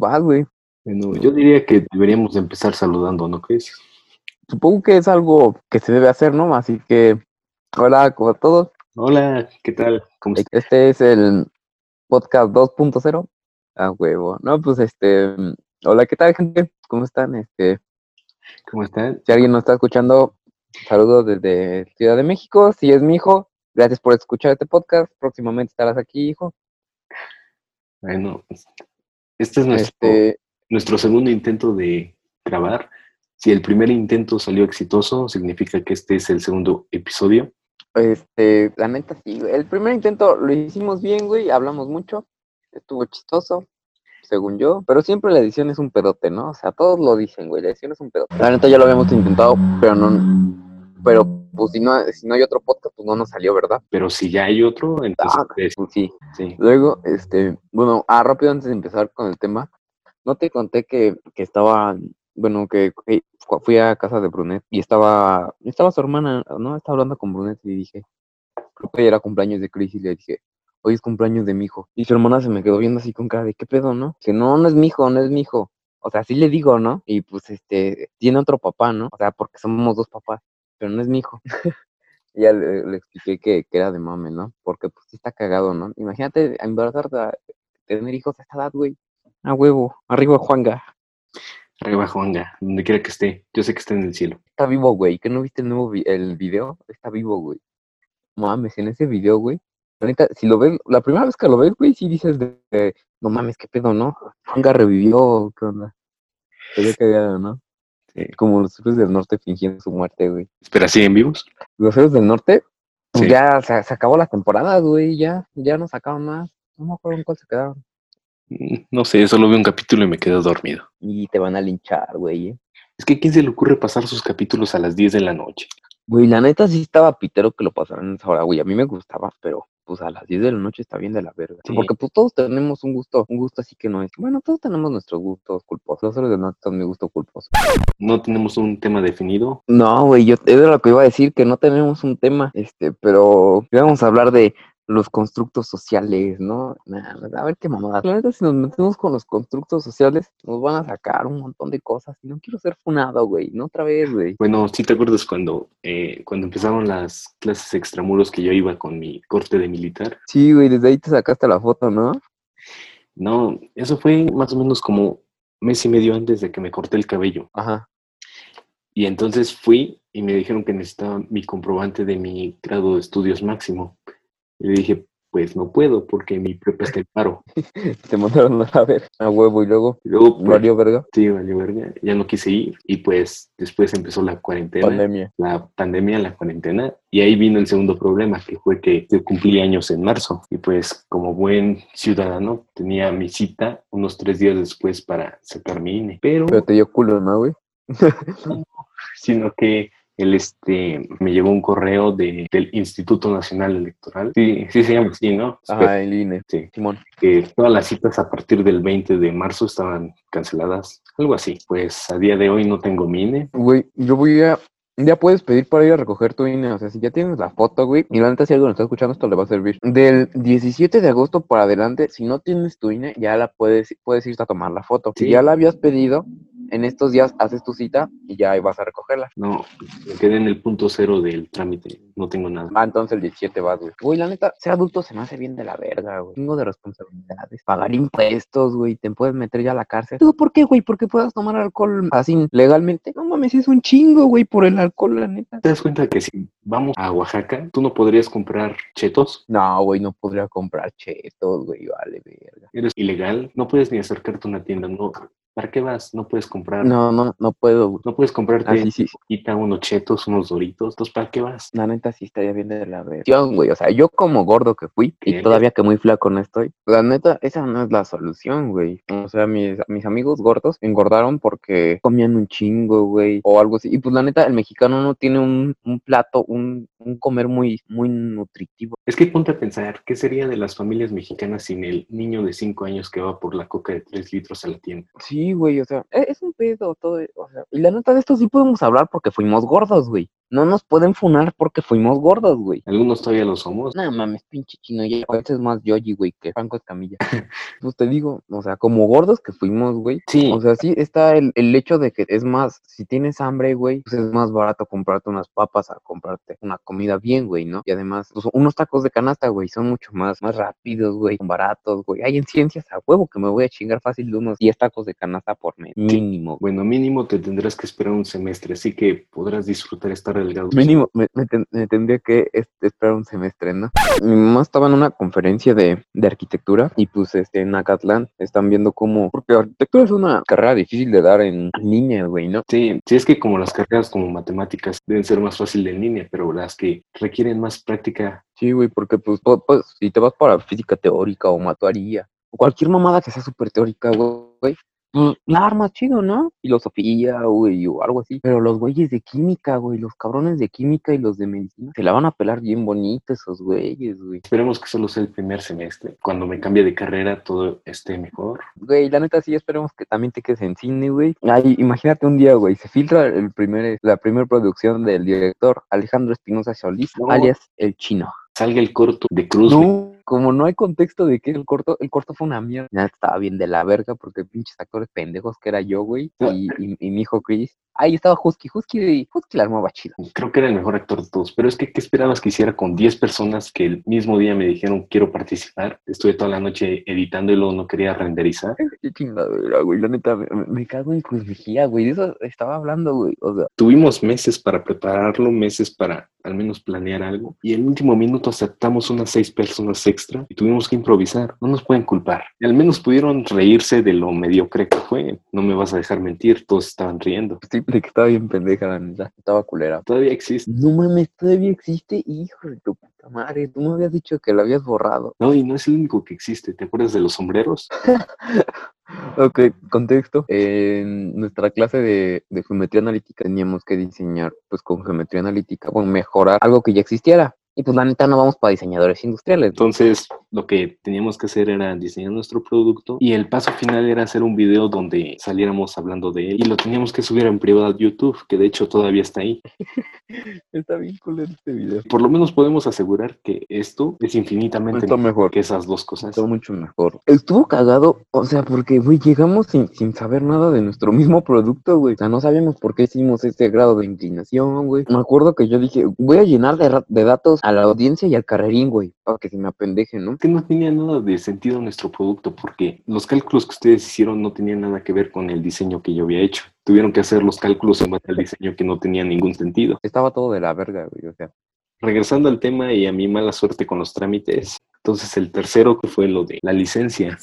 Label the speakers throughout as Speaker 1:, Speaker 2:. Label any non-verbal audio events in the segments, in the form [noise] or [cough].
Speaker 1: vas, güey.
Speaker 2: Bueno, yo diría que deberíamos empezar saludando, ¿no crees?
Speaker 1: Supongo que es algo que se debe hacer, ¿no? Así que, hola a todos.
Speaker 2: Hola, ¿qué tal? ¿Cómo estás?
Speaker 1: Este es el podcast 2.0. Ah, huevo. No, pues este, hola, ¿qué tal, gente? ¿Cómo están? Este,
Speaker 2: ¿Cómo están?
Speaker 1: si alguien nos está escuchando, saludos desde Ciudad de México. Si es mi hijo, gracias por escuchar este podcast. Próximamente estarás aquí, hijo.
Speaker 2: Bueno, este es nuestro,
Speaker 1: Este,
Speaker 2: nuestro segundo intento de grabar. Si el primer intento salió exitoso, significa que este es el segundo episodio.
Speaker 1: Este, la neta sí. El primer intento lo hicimos bien, güey, hablamos mucho, estuvo chistoso, según yo, pero siempre la edición es un pedote, ¿no? O sea, todos lo dicen, güey, la edición es un pedote. La neta ya lo habíamos intentado, pero no, pero pues si no, si no hay otro podcast, pues no nos salió, ¿verdad?
Speaker 2: Pero si ya hay otro, entonces
Speaker 1: Ah,
Speaker 2: pues,
Speaker 1: pues sí.
Speaker 2: sí.
Speaker 1: Luego, este, bueno, ah, rápido antes de empezar con el tema, no te conté que, que estaba, bueno, que, que fu- fui a casa de Brunet y estaba, estaba su hermana, ¿no? Estaba hablando con Brunet y dije, creo que era cumpleaños de Chris y le dije, hoy es cumpleaños de mi hijo. Y su hermana se me quedó viendo así con cara de, ¿qué pedo, no? Que no, no es mi hijo, no es mi hijo. O sea, sí le digo, ¿no? Y pues, este, tiene otro papá, ¿no? O sea, porque somos dos papás, pero no es mi hijo. [laughs] Y ya le, le expliqué que, que era de mame, ¿no? Porque pues sí está cagado, ¿no? Imagínate embarazarte, a- tener hijos a esta edad, güey. A huevo, arriba Juanga.
Speaker 2: Arriba Juanga, donde quiera que esté. Yo sé que está en el cielo.
Speaker 1: Está vivo, güey. ¿Que no viste el nuevo vi- el video? Está vivo, güey. No Mames, en ese video, güey. La neta, si lo ves, la primera vez que lo ves, güey, sí dices de, de, no mames, qué pedo, ¿no? Juanga revivió, ¿qué onda? Se ve cagado, ¿no?
Speaker 2: Sí.
Speaker 1: Como los héroes del norte fingiendo su muerte, güey.
Speaker 2: Espera, ¿siguen vivos?
Speaker 1: Los héroes del norte, pues
Speaker 2: Sí.
Speaker 1: ya se, se acabó la temporada, güey, ya, ya no sacaron más. No me acuerdo en cuál se quedaron.
Speaker 2: Mm, No sé, solo vi un capítulo y me quedé dormido.
Speaker 1: Y te van a linchar, güey. ¿eh?
Speaker 2: Es que ¿a quién se le ocurre pasar sus capítulos a las 10 de la noche?
Speaker 1: Güey, la neta sí estaba pitero que lo pasaran a esa hora, güey. A mí me gustaba, pero pues a las 10 de la noche está bien de la verga.
Speaker 2: Sí.
Speaker 1: Porque pues todos tenemos un gusto, un gusto así que no es. Bueno, todos tenemos nuestros gustos culposos. Los del norte son mi gusto culposo.
Speaker 2: No tenemos un tema definido.
Speaker 1: No, güey, yo es de lo que iba a decir, que no tenemos un tema, este, pero vamos a hablar de los constructos sociales, ¿no? Nah, a ver qué mamada. La neta, si nos metemos con los constructos sociales, nos van a sacar un montón de cosas. Y no quiero ser funado, güey, no otra vez, güey.
Speaker 2: Bueno, ¿sí te acuerdas cuando, eh, cuando empezaron las clases extramuros que yo iba con mi corte de militar?
Speaker 1: Sí, güey, desde ahí te sacaste la foto, ¿no?
Speaker 2: No, eso fue más o menos como mes y medio antes de que me corté el cabello.
Speaker 1: Ajá.
Speaker 2: Y entonces fui y me dijeron que necesitaba mi comprobante de mi grado de estudios máximo. Y le dije, pues no puedo porque mi prepa está en paro. [laughs]
Speaker 1: Te mandaron a ver a huevo y luego
Speaker 2: Y luego, pues,
Speaker 1: valió verga.
Speaker 2: sí, valió verga, ya no quise ir. Y pues después empezó la cuarentena.
Speaker 1: Pandemia.
Speaker 2: la pandemia, la cuarentena, y ahí vino el segundo problema, que fue que yo cumplí años en marzo, y pues como buen ciudadano tenía mi cita unos tres días después para sacar mi INE, pero,
Speaker 1: Pero te dio culo, ¿no, güey? [laughs]
Speaker 2: sino que él este, me llegó un correo de, del Instituto Nacional Electoral, sí, sí se llama así, ¿no?
Speaker 1: Ajá, el INE.
Speaker 2: Sí,
Speaker 1: Simón.
Speaker 2: que todas las citas a partir del 20 de marzo estaban canceladas, algo así. Pues a día de hoy no tengo mi INE,
Speaker 1: Güey, yo voy a. Ya puedes pedir para ir a recoger tu INE. O sea, si ya tienes la foto, güey. Y la neta, si alguien está escuchando, esto le va a servir. Del 17 de agosto para adelante, si no tienes tu INE, ya la puedes, puedes irte a tomar la foto. Si ya la habías pedido, en estos días haces tu cita y ya vas a recogerla.
Speaker 2: no, me quedé en el punto cero del trámite, no tengo nada.
Speaker 1: Ah, entonces el 17 vas, güey. Güey, la neta, ser adulto se me hace bien de la verga, güey. Tengo de responsabilidades. Pagar impuestos, güey. Te puedes meter ya a la cárcel. ¿Todo por qué, güey? Porque puedas tomar alcohol así legalmente. No mames, es un chingo, güey, por el alcohol, la neta.
Speaker 2: ¿Te das cuenta que si vamos a Oaxaca, tú no podrías comprar chetos?
Speaker 1: No, güey, no podría comprar chetos, güey. Vale, verga.
Speaker 2: Eres ilegal, no puedes ni acercarte a una tienda, no. ¿Para qué vas? No puedes comprar, no,
Speaker 1: No, no, no puedo, güey.
Speaker 2: puedes comprarte
Speaker 1: Así sí.
Speaker 2: quita unos chetos, unos doritos, entonces ¿para qué vas?
Speaker 1: La neta sí estaría bien de la. Sí, güey, o sea, yo como gordo que fui y todavía que muy flaco no estoy. La neta, esa no es la solución, güey. O sea, mis, mis amigos gordos engordaron porque comían un chingo, güey, o algo así. Y pues la neta, el mexicano no tiene un, un plato, un, un comer muy, muy nutritivo.
Speaker 2: Es que ponte a pensar, ¿qué sería de las familias mexicanas sin el niño de 5 años que va por la coca de 3 litros a la tienda?
Speaker 1: Sí, güey, o sea, e- es un pedo todo, o sea, y la neta de esto sí podemos hablar porque fuimos gordos, güey. No nos pueden funar porque fuimos gordos, güey.
Speaker 2: Algunos todavía lo somos.
Speaker 1: No mames, pinche chino, ya a veces es más Yoji, güey, que Franco Escamilla. [laughs] pues te digo, o sea, como gordos que fuimos, güey.
Speaker 2: Sí.
Speaker 1: O sea, sí está el, el hecho de que es más, si tienes hambre, güey, pues es más barato comprarte unas papas a comprarte una comida bien, güey, ¿no? Y además, pues, unos tacos de canasta, güey, son mucho más, más rápidos, güey, son baratos, güey. Hay en ciencias a huevo que me voy a chingar fácil de unos 10 tacos de canasta por mes, mínimo.
Speaker 2: Bueno, mínimo te tendrás que esperar un semestre, así que podrás disfrutar estar delgado.
Speaker 1: Mínimo, me, me ten- me tendría que esperar un semestre, ¿no? Mi mamá estaba en una conferencia de, de arquitectura y pues este, en Acatlán están viendo cómo, porque arquitectura es una carrera difícil de dar en línea, güey, ¿no?
Speaker 2: Sí, sí es que como las carreras como matemáticas deben ser más fácil en línea, pero las que requieren más práctica,
Speaker 1: Sí, güey, porque pues, pues, si te vas para física teórica o matuaría, o cualquier mamada que sea súper teórica, güey, pues la armas chido, ¿no? Filosofía, güey, o algo así. Pero los güeyes de química, güey, los cabrones de química y los de medicina, se la van a pelar bien bonito esos güeyes, güey.
Speaker 2: esperemos que solo sea el primer semestre. Cuando me cambie de carrera todo esté mejor.
Speaker 1: Güey, la neta sí, esperemos que también te quedes en cine, güey. Ay, imagínate un día, güey, se filtra el primer, la primera producción del director Alejandro Espinosa Solís,
Speaker 2: No.
Speaker 1: alias El Chino.
Speaker 2: Salga el corto de Cruz.
Speaker 1: No, como no hay contexto de que el corto, el corto fue una mierda. Estaba bien de la verga porque pinches actores pendejos que era yo, güey, y, y, y mi hijo Chris. Ahí estaba Husky, Husky, Husky la armaba chido.
Speaker 2: Creo que era el mejor actor de todos, pero es que ¿qué esperabas que hiciera con 10 personas que el mismo día me dijeron quiero participar? Estuve toda la noche editando y luego no quería renderizar.
Speaker 1: Qué chingadera, güey, la neta, me, me- cago en Cruz Mejía, güey, de eso estaba hablando, güey, o sea,
Speaker 2: Tuvimos meses para prepararlo, meses para al menos planear algo y el último minuto aceptamos unas seis personas extra y tuvimos que improvisar. No nos pueden culpar. Al menos pudieron reírse de lo mediocre que fue. No me vas a dejar mentir, todos estaban riendo.
Speaker 1: sí, de que estaba bien pendeja, la neta, estaba culera.
Speaker 2: Todavía existe.
Speaker 1: No mames, todavía existe, hijo de tu puta madre, tú me habías dicho que lo habías borrado.
Speaker 2: No, y no es el único que existe. ¿Te acuerdas de los sombreros? [laughs]
Speaker 1: Ok, contexto. En nuestra clase de, de geometría analítica teníamos que diseñar, pues con geometría analítica, bueno, mejorar algo que ya existiera. Y pues la neta no vamos para diseñadores industriales.
Speaker 2: Entonces, lo que teníamos que hacer era diseñar nuestro producto y el paso final era hacer un video donde saliéramos hablando de él y lo teníamos que subir en privado a YouTube, que de hecho todavía está ahí. [laughs]
Speaker 1: Está bien culero este video.
Speaker 2: Por lo menos podemos asegurar que esto es infinitamente
Speaker 1: Está mejor.
Speaker 2: que esas dos cosas.
Speaker 1: Está mucho mejor. Estuvo cagado, o sea, porque, güey, llegamos sin, sin saber nada de nuestro mismo producto, güey. O sea, no sabíamos por qué hicimos este grado de inclinación, güey. Me acuerdo que yo dije, voy a llenar de, de datos a la audiencia y al carrerín, güey, para que se me apendejen, ¿no?
Speaker 2: Que no tenía nada de sentido nuestro producto porque los cálculos que ustedes hicieron no tenían nada que ver con el diseño que yo había hecho. Tuvieron que hacer los cálculos en base al diseño que no tenía ningún sentido.
Speaker 1: Estaba todo de la verga, güey, o sea.
Speaker 2: Regresando al tema y a mi mala suerte con los trámites, entonces el tercero que fue lo de la licencia,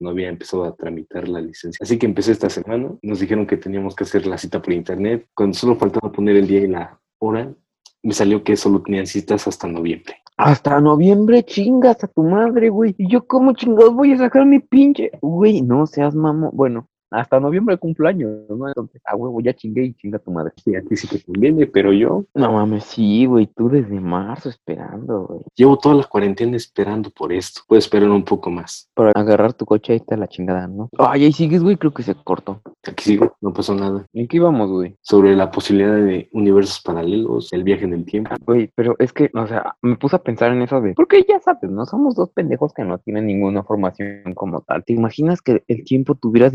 Speaker 2: no había empezado a tramitar la licencia. Así que empecé esta semana, nos dijeron que teníamos que hacer la cita por internet, cuando solo faltaba poner el día y la hora, me salió que solo tenían citas hasta noviembre.
Speaker 1: Hasta noviembre chingas a tu madre, güey. Y yo, ¿cómo chingados voy a sacar mi pinche? Güey, no seas mamo. Bueno, hasta noviembre cumpleaños, ¿no? Entonces, a huevo, ya chingué y chinga tu madre.
Speaker 2: Y a ti sí te conviene, pero yo
Speaker 1: No mames, sí, güey, tú desde marzo esperando, güey.
Speaker 2: llevo toda la cuarentena esperando por esto. Puedo esperar un poco más.
Speaker 1: Para agarrar tu coche ahí está la chingada, ¿no? Ay, ahí sigues, güey, creo que se cortó.
Speaker 2: Aquí sigo, no pasó nada.
Speaker 1: ¿En qué íbamos, güey?
Speaker 2: Sobre la posibilidad de universos paralelos, el viaje en el tiempo.
Speaker 1: Güey, pero es que, o sea, me puse a pensar en eso de. Porque ya sabes, no somos dos pendejos que no tienen ninguna formación como tal. ¿Te imaginas que el tiempo tuviera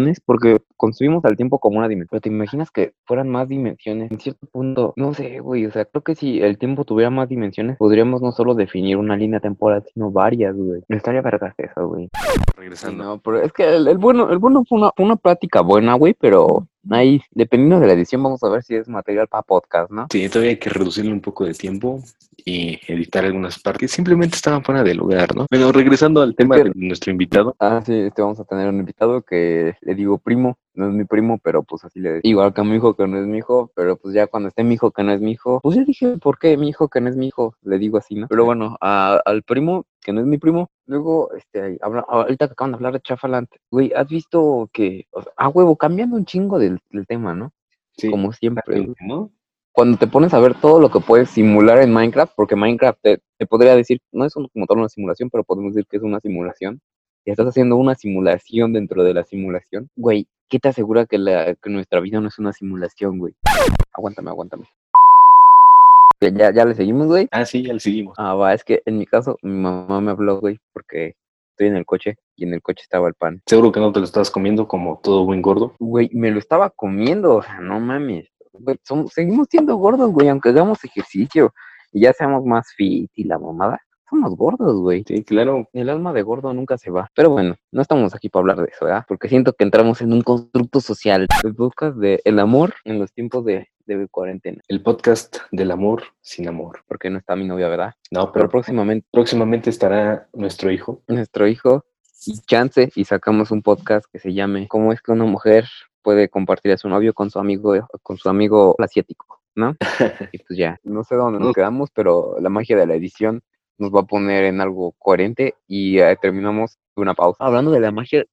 Speaker 1: dimensiones? Porque construimos al tiempo como una dimensión. Pero te imaginas que fueran más dimensiones. En cierto punto, no sé, güey. O sea, creo que si el tiempo tuviera más dimensiones, podríamos no solo definir una línea temporal, sino varias, güey. Me estaría vergas eso, güey. Sí,
Speaker 2: Regresando.
Speaker 1: no, pero es que el, el bueno, el bueno fue una, fue una plática buena, güey, pero ahí, dependiendo de la edición, vamos a ver si es material para podcast, ¿no?
Speaker 2: Sí, todavía hay que reducirle un poco de tiempo y editar algunas partes simplemente estaban fuera de lugar, ¿no? Bueno, regresando al tema de nuestro invitado.
Speaker 1: Ah, sí, este vamos a tener un invitado que le digo primo, no es mi primo, pero pues así le digo. Igual que a mi hijo que no es mi hijo, pero pues ya cuando esté mi hijo que no es mi hijo, pues ya dije, ¿por qué mi hijo que no es mi hijo? Le digo así, ¿no? Pero bueno, a- al primo que no es mi primo, luego, este, habla, ahorita que acaban de hablar de Chafalant, güey, ¿has visto que, o sea, a huevo, cambiando un chingo del, del tema, ¿no?
Speaker 2: Sí,
Speaker 1: Como siempre, cuando te pones a ver todo lo que puedes simular en Minecraft, porque Minecraft te, te podría decir, no es un- como tal una simulación, pero podemos decir que es una simulación, estás haciendo una simulación dentro de la simulación, güey, ¿qué te asegura que, la, que nuestra vida no es una simulación, güey? Aguántame, aguántame. Ya, ya le seguimos, güey.
Speaker 2: Ah, sí, ya le seguimos.
Speaker 1: Ah, va, es que en mi caso, mi mamá me habló, güey, porque estoy en el coche y en el coche estaba el pan.
Speaker 2: Seguro que no te lo estabas comiendo como todo buen gordo.
Speaker 1: Güey, me lo estaba comiendo, o sea, no mames. Güey, somos- seguimos siendo gordos, güey, aunque hagamos ejercicio y ya seamos más fit y la mamada. Somos gordos, güey.
Speaker 2: Sí, claro.
Speaker 1: El alma de gordo nunca se va. Pero bueno, no estamos aquí para hablar de eso, ¿verdad? Porque siento que entramos en un constructo social. El podcast de el amor en los tiempos de, de cuarentena.
Speaker 2: El podcast del amor sin amor.
Speaker 1: Porque no está mi novia, ¿verdad?
Speaker 2: No,
Speaker 1: Pero
Speaker 2: pero
Speaker 1: próximamente
Speaker 2: próximamente estará nuestro hijo.
Speaker 1: nuestro hijo y chance y sacamos un podcast que se llame ¿Cómo es que una mujer puede compartir a su novio con su amigo con su amigo asiático? ¿No? [laughs] Y pues ya, no sé dónde nos
Speaker 2: No.
Speaker 1: quedamos, pero la magia de la edición nos va a poner en algo coherente y eh, terminamos una pausa. Hablando de la magia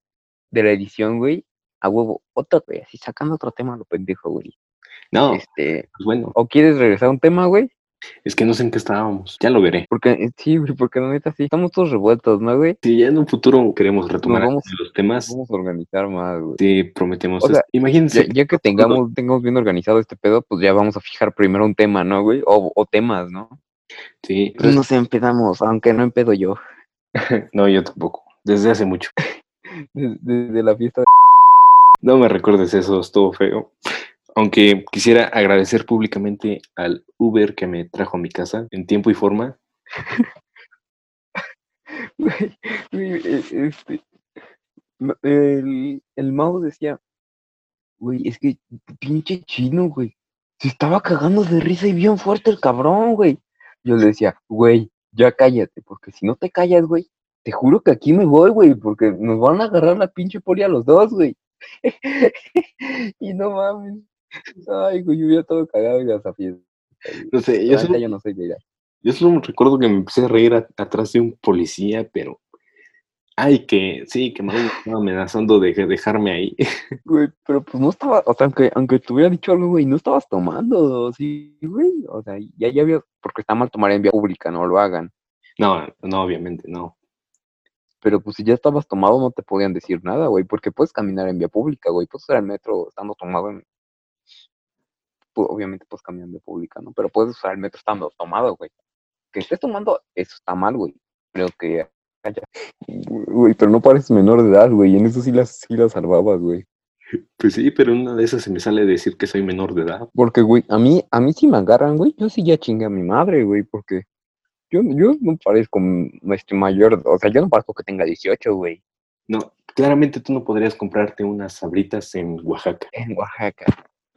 Speaker 1: de la edición, güey, a huevo, otro, güey, así sacando otro tema lo pendejo, güey.
Speaker 2: No,
Speaker 1: Este,
Speaker 2: pues bueno,
Speaker 1: ¿o quieres regresar a un tema, güey?
Speaker 2: es que no sé en qué estábamos. Ya lo veré.
Speaker 1: Porque eh, sí, güey, porque la neta sí, estamos todos revueltos, ¿no, güey?
Speaker 2: Si ya en un futuro queremos retomar
Speaker 1: vamos-
Speaker 2: los temas,
Speaker 1: Vamos a organizar más, güey.
Speaker 2: sí, prometemos.
Speaker 1: O sea.
Speaker 2: Imagínense,
Speaker 1: Ya, ya que tengamos, tengamos bien organizado este pedo, pues ya vamos a fijar primero un tema, ¿no, güey? O, o temas, ¿no?
Speaker 2: Sí,
Speaker 1: Pues nos empedamos, aunque no empedo yo. [laughs]
Speaker 2: no, yo tampoco. Desde hace mucho. [laughs]
Speaker 1: Desde, desde la fiesta.
Speaker 2: No me recuerdes eso, estuvo feo. Aunque quisiera agradecer públicamente al Uber que me trajo a mi casa en tiempo y forma. [laughs]
Speaker 1: Eh, este, el, el Mao decía, güey, es que pinche chino, güey. Se estaba cagando de risa y bien fuerte el cabrón, güey. Yo le decía, güey, ya cállate, porque si no te callas, güey, te juro que aquí me voy, güey, porque nos van a agarrar la pinche poli a los dos, güey. [laughs] y no mames. Ay, güey, yo hubiera todo cagado fiesta. güey.
Speaker 2: No sé, yo solo,
Speaker 1: yo no soy de
Speaker 2: yo solo recuerdo que me empecé a reír a- atrás de un policía, pero. Ay, que sí, que me [laughs] estaba amenazando de dejarme ahí. [laughs]
Speaker 1: Güey, pero pues no estaba, o sea, aunque, aunque te hubiera dicho algo, güey, no estabas tomando, sí, güey, o sea, ya, ya había, porque está mal tomar en vía pública, no lo hagan,
Speaker 2: No, no, obviamente, no.
Speaker 1: pero pues si ya estabas tomado no te podían decir nada, güey, porque puedes caminar en vía pública, güey, puedes usar el metro estando tomado en, pu- obviamente puedes caminar en vía pública, ¿no? Pero puedes usar el metro estando tomado, güey, que estés tomando, eso está mal, güey, creo que, güey, pero no pareces menor de edad, güey, en eso sí las, sí las salvabas, güey.
Speaker 2: Pues sí, pero una de esas se me sale decir que soy menor de edad.
Speaker 1: Porque, güey, a mí, a mí si me agarran, güey, yo sí ya chingué a mi madre, güey, porque yo, yo no parezco este mayor, o sea, yo no parezco que tenga 18, güey,
Speaker 2: No, claramente tú no podrías comprarte unas sabritas en Oaxaca.
Speaker 1: en Oaxaca.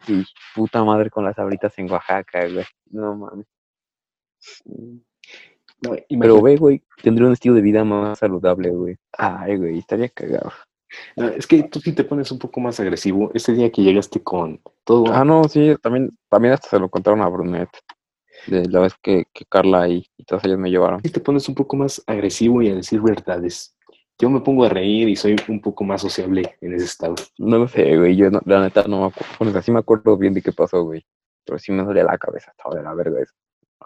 Speaker 1: Sí, puta madre con las abritas en Oaxaca, güey. No mames.
Speaker 2: No,
Speaker 1: Pero, ve, güey, tendría un estilo de vida más saludable, güey. Ay, güey, estaría cagado.
Speaker 2: no, es que tú sí te pones un poco más agresivo. Ese día que llegaste con todo.
Speaker 1: Ah, no, sí, también, también hasta se lo contaron a Brunet. De la vez que, que Carla y, y todas ellas me llevaron.
Speaker 2: sí te pones un poco más agresivo y a decir verdades. Yo me pongo a reír y soy un poco más sociable en ese estado.
Speaker 1: No lo sé, güey. Yo, no- la neta, no me acuerdo. Bueno, o sea, sí me acuerdo bien de qué pasó, güey. Pero sí me duele la cabeza. Estaba de la verga eso.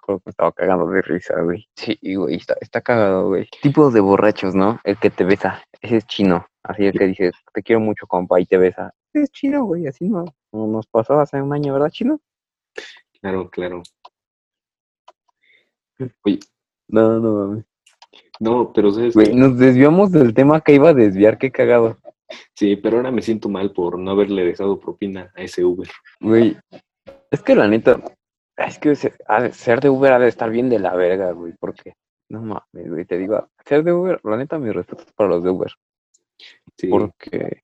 Speaker 1: Acuerdo que estaba cagando de risa, güey. Sí, güey. Está, está cagado, güey. Tipos de borrachos, ¿no? El que te besa. Ese es chino. Así el que dices, te quiero mucho, compa, y te besa. Es chino, güey. Así no, no nos pasó hace un año, ¿verdad, chino?
Speaker 2: Claro, claro. Oye,
Speaker 1: No, no, mames.
Speaker 2: no, pero ¿sabes
Speaker 1: Güey, nos desviamos del tema que iba a desviar. Qué cagado.
Speaker 2: Sí, pero ahora me siento mal por no haberle dejado propina a ese Uber.
Speaker 1: Güey, es que la neta, es que se- ha de- ser de Uber ha de estar bien de la verga, güey, porque, no mames, güey, te digo, ser de Uber, la neta, mis respetos para los de Uber,
Speaker 2: Sí,
Speaker 1: porque,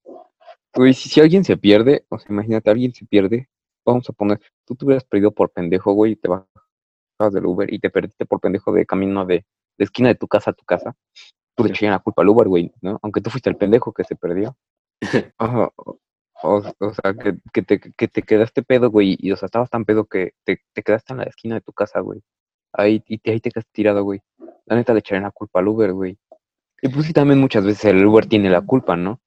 Speaker 1: güey, si, si alguien se pierde, o sea, imagínate, alguien se pierde, vamos a poner, tú te hubieras perdido por pendejo, güey, y te bajas del Uber y te perdiste por pendejo de camino de, de esquina de tu casa a tu casa, tú le echarías la culpa al Uber, güey, ¿no? Aunque tú fuiste el pendejo que se perdió. [laughs] Ajá, o, o- sea, que, que te, que te quedaste pedo, güey, y o sea, estabas tan pedo que te, te quedaste en la esquina de tu casa, güey. Ahí, y te, ahí te quedaste tirado, güey. La neta le echarían la culpa al Uber, güey. Y pues sí, también muchas veces el Uber tiene la culpa, ¿no?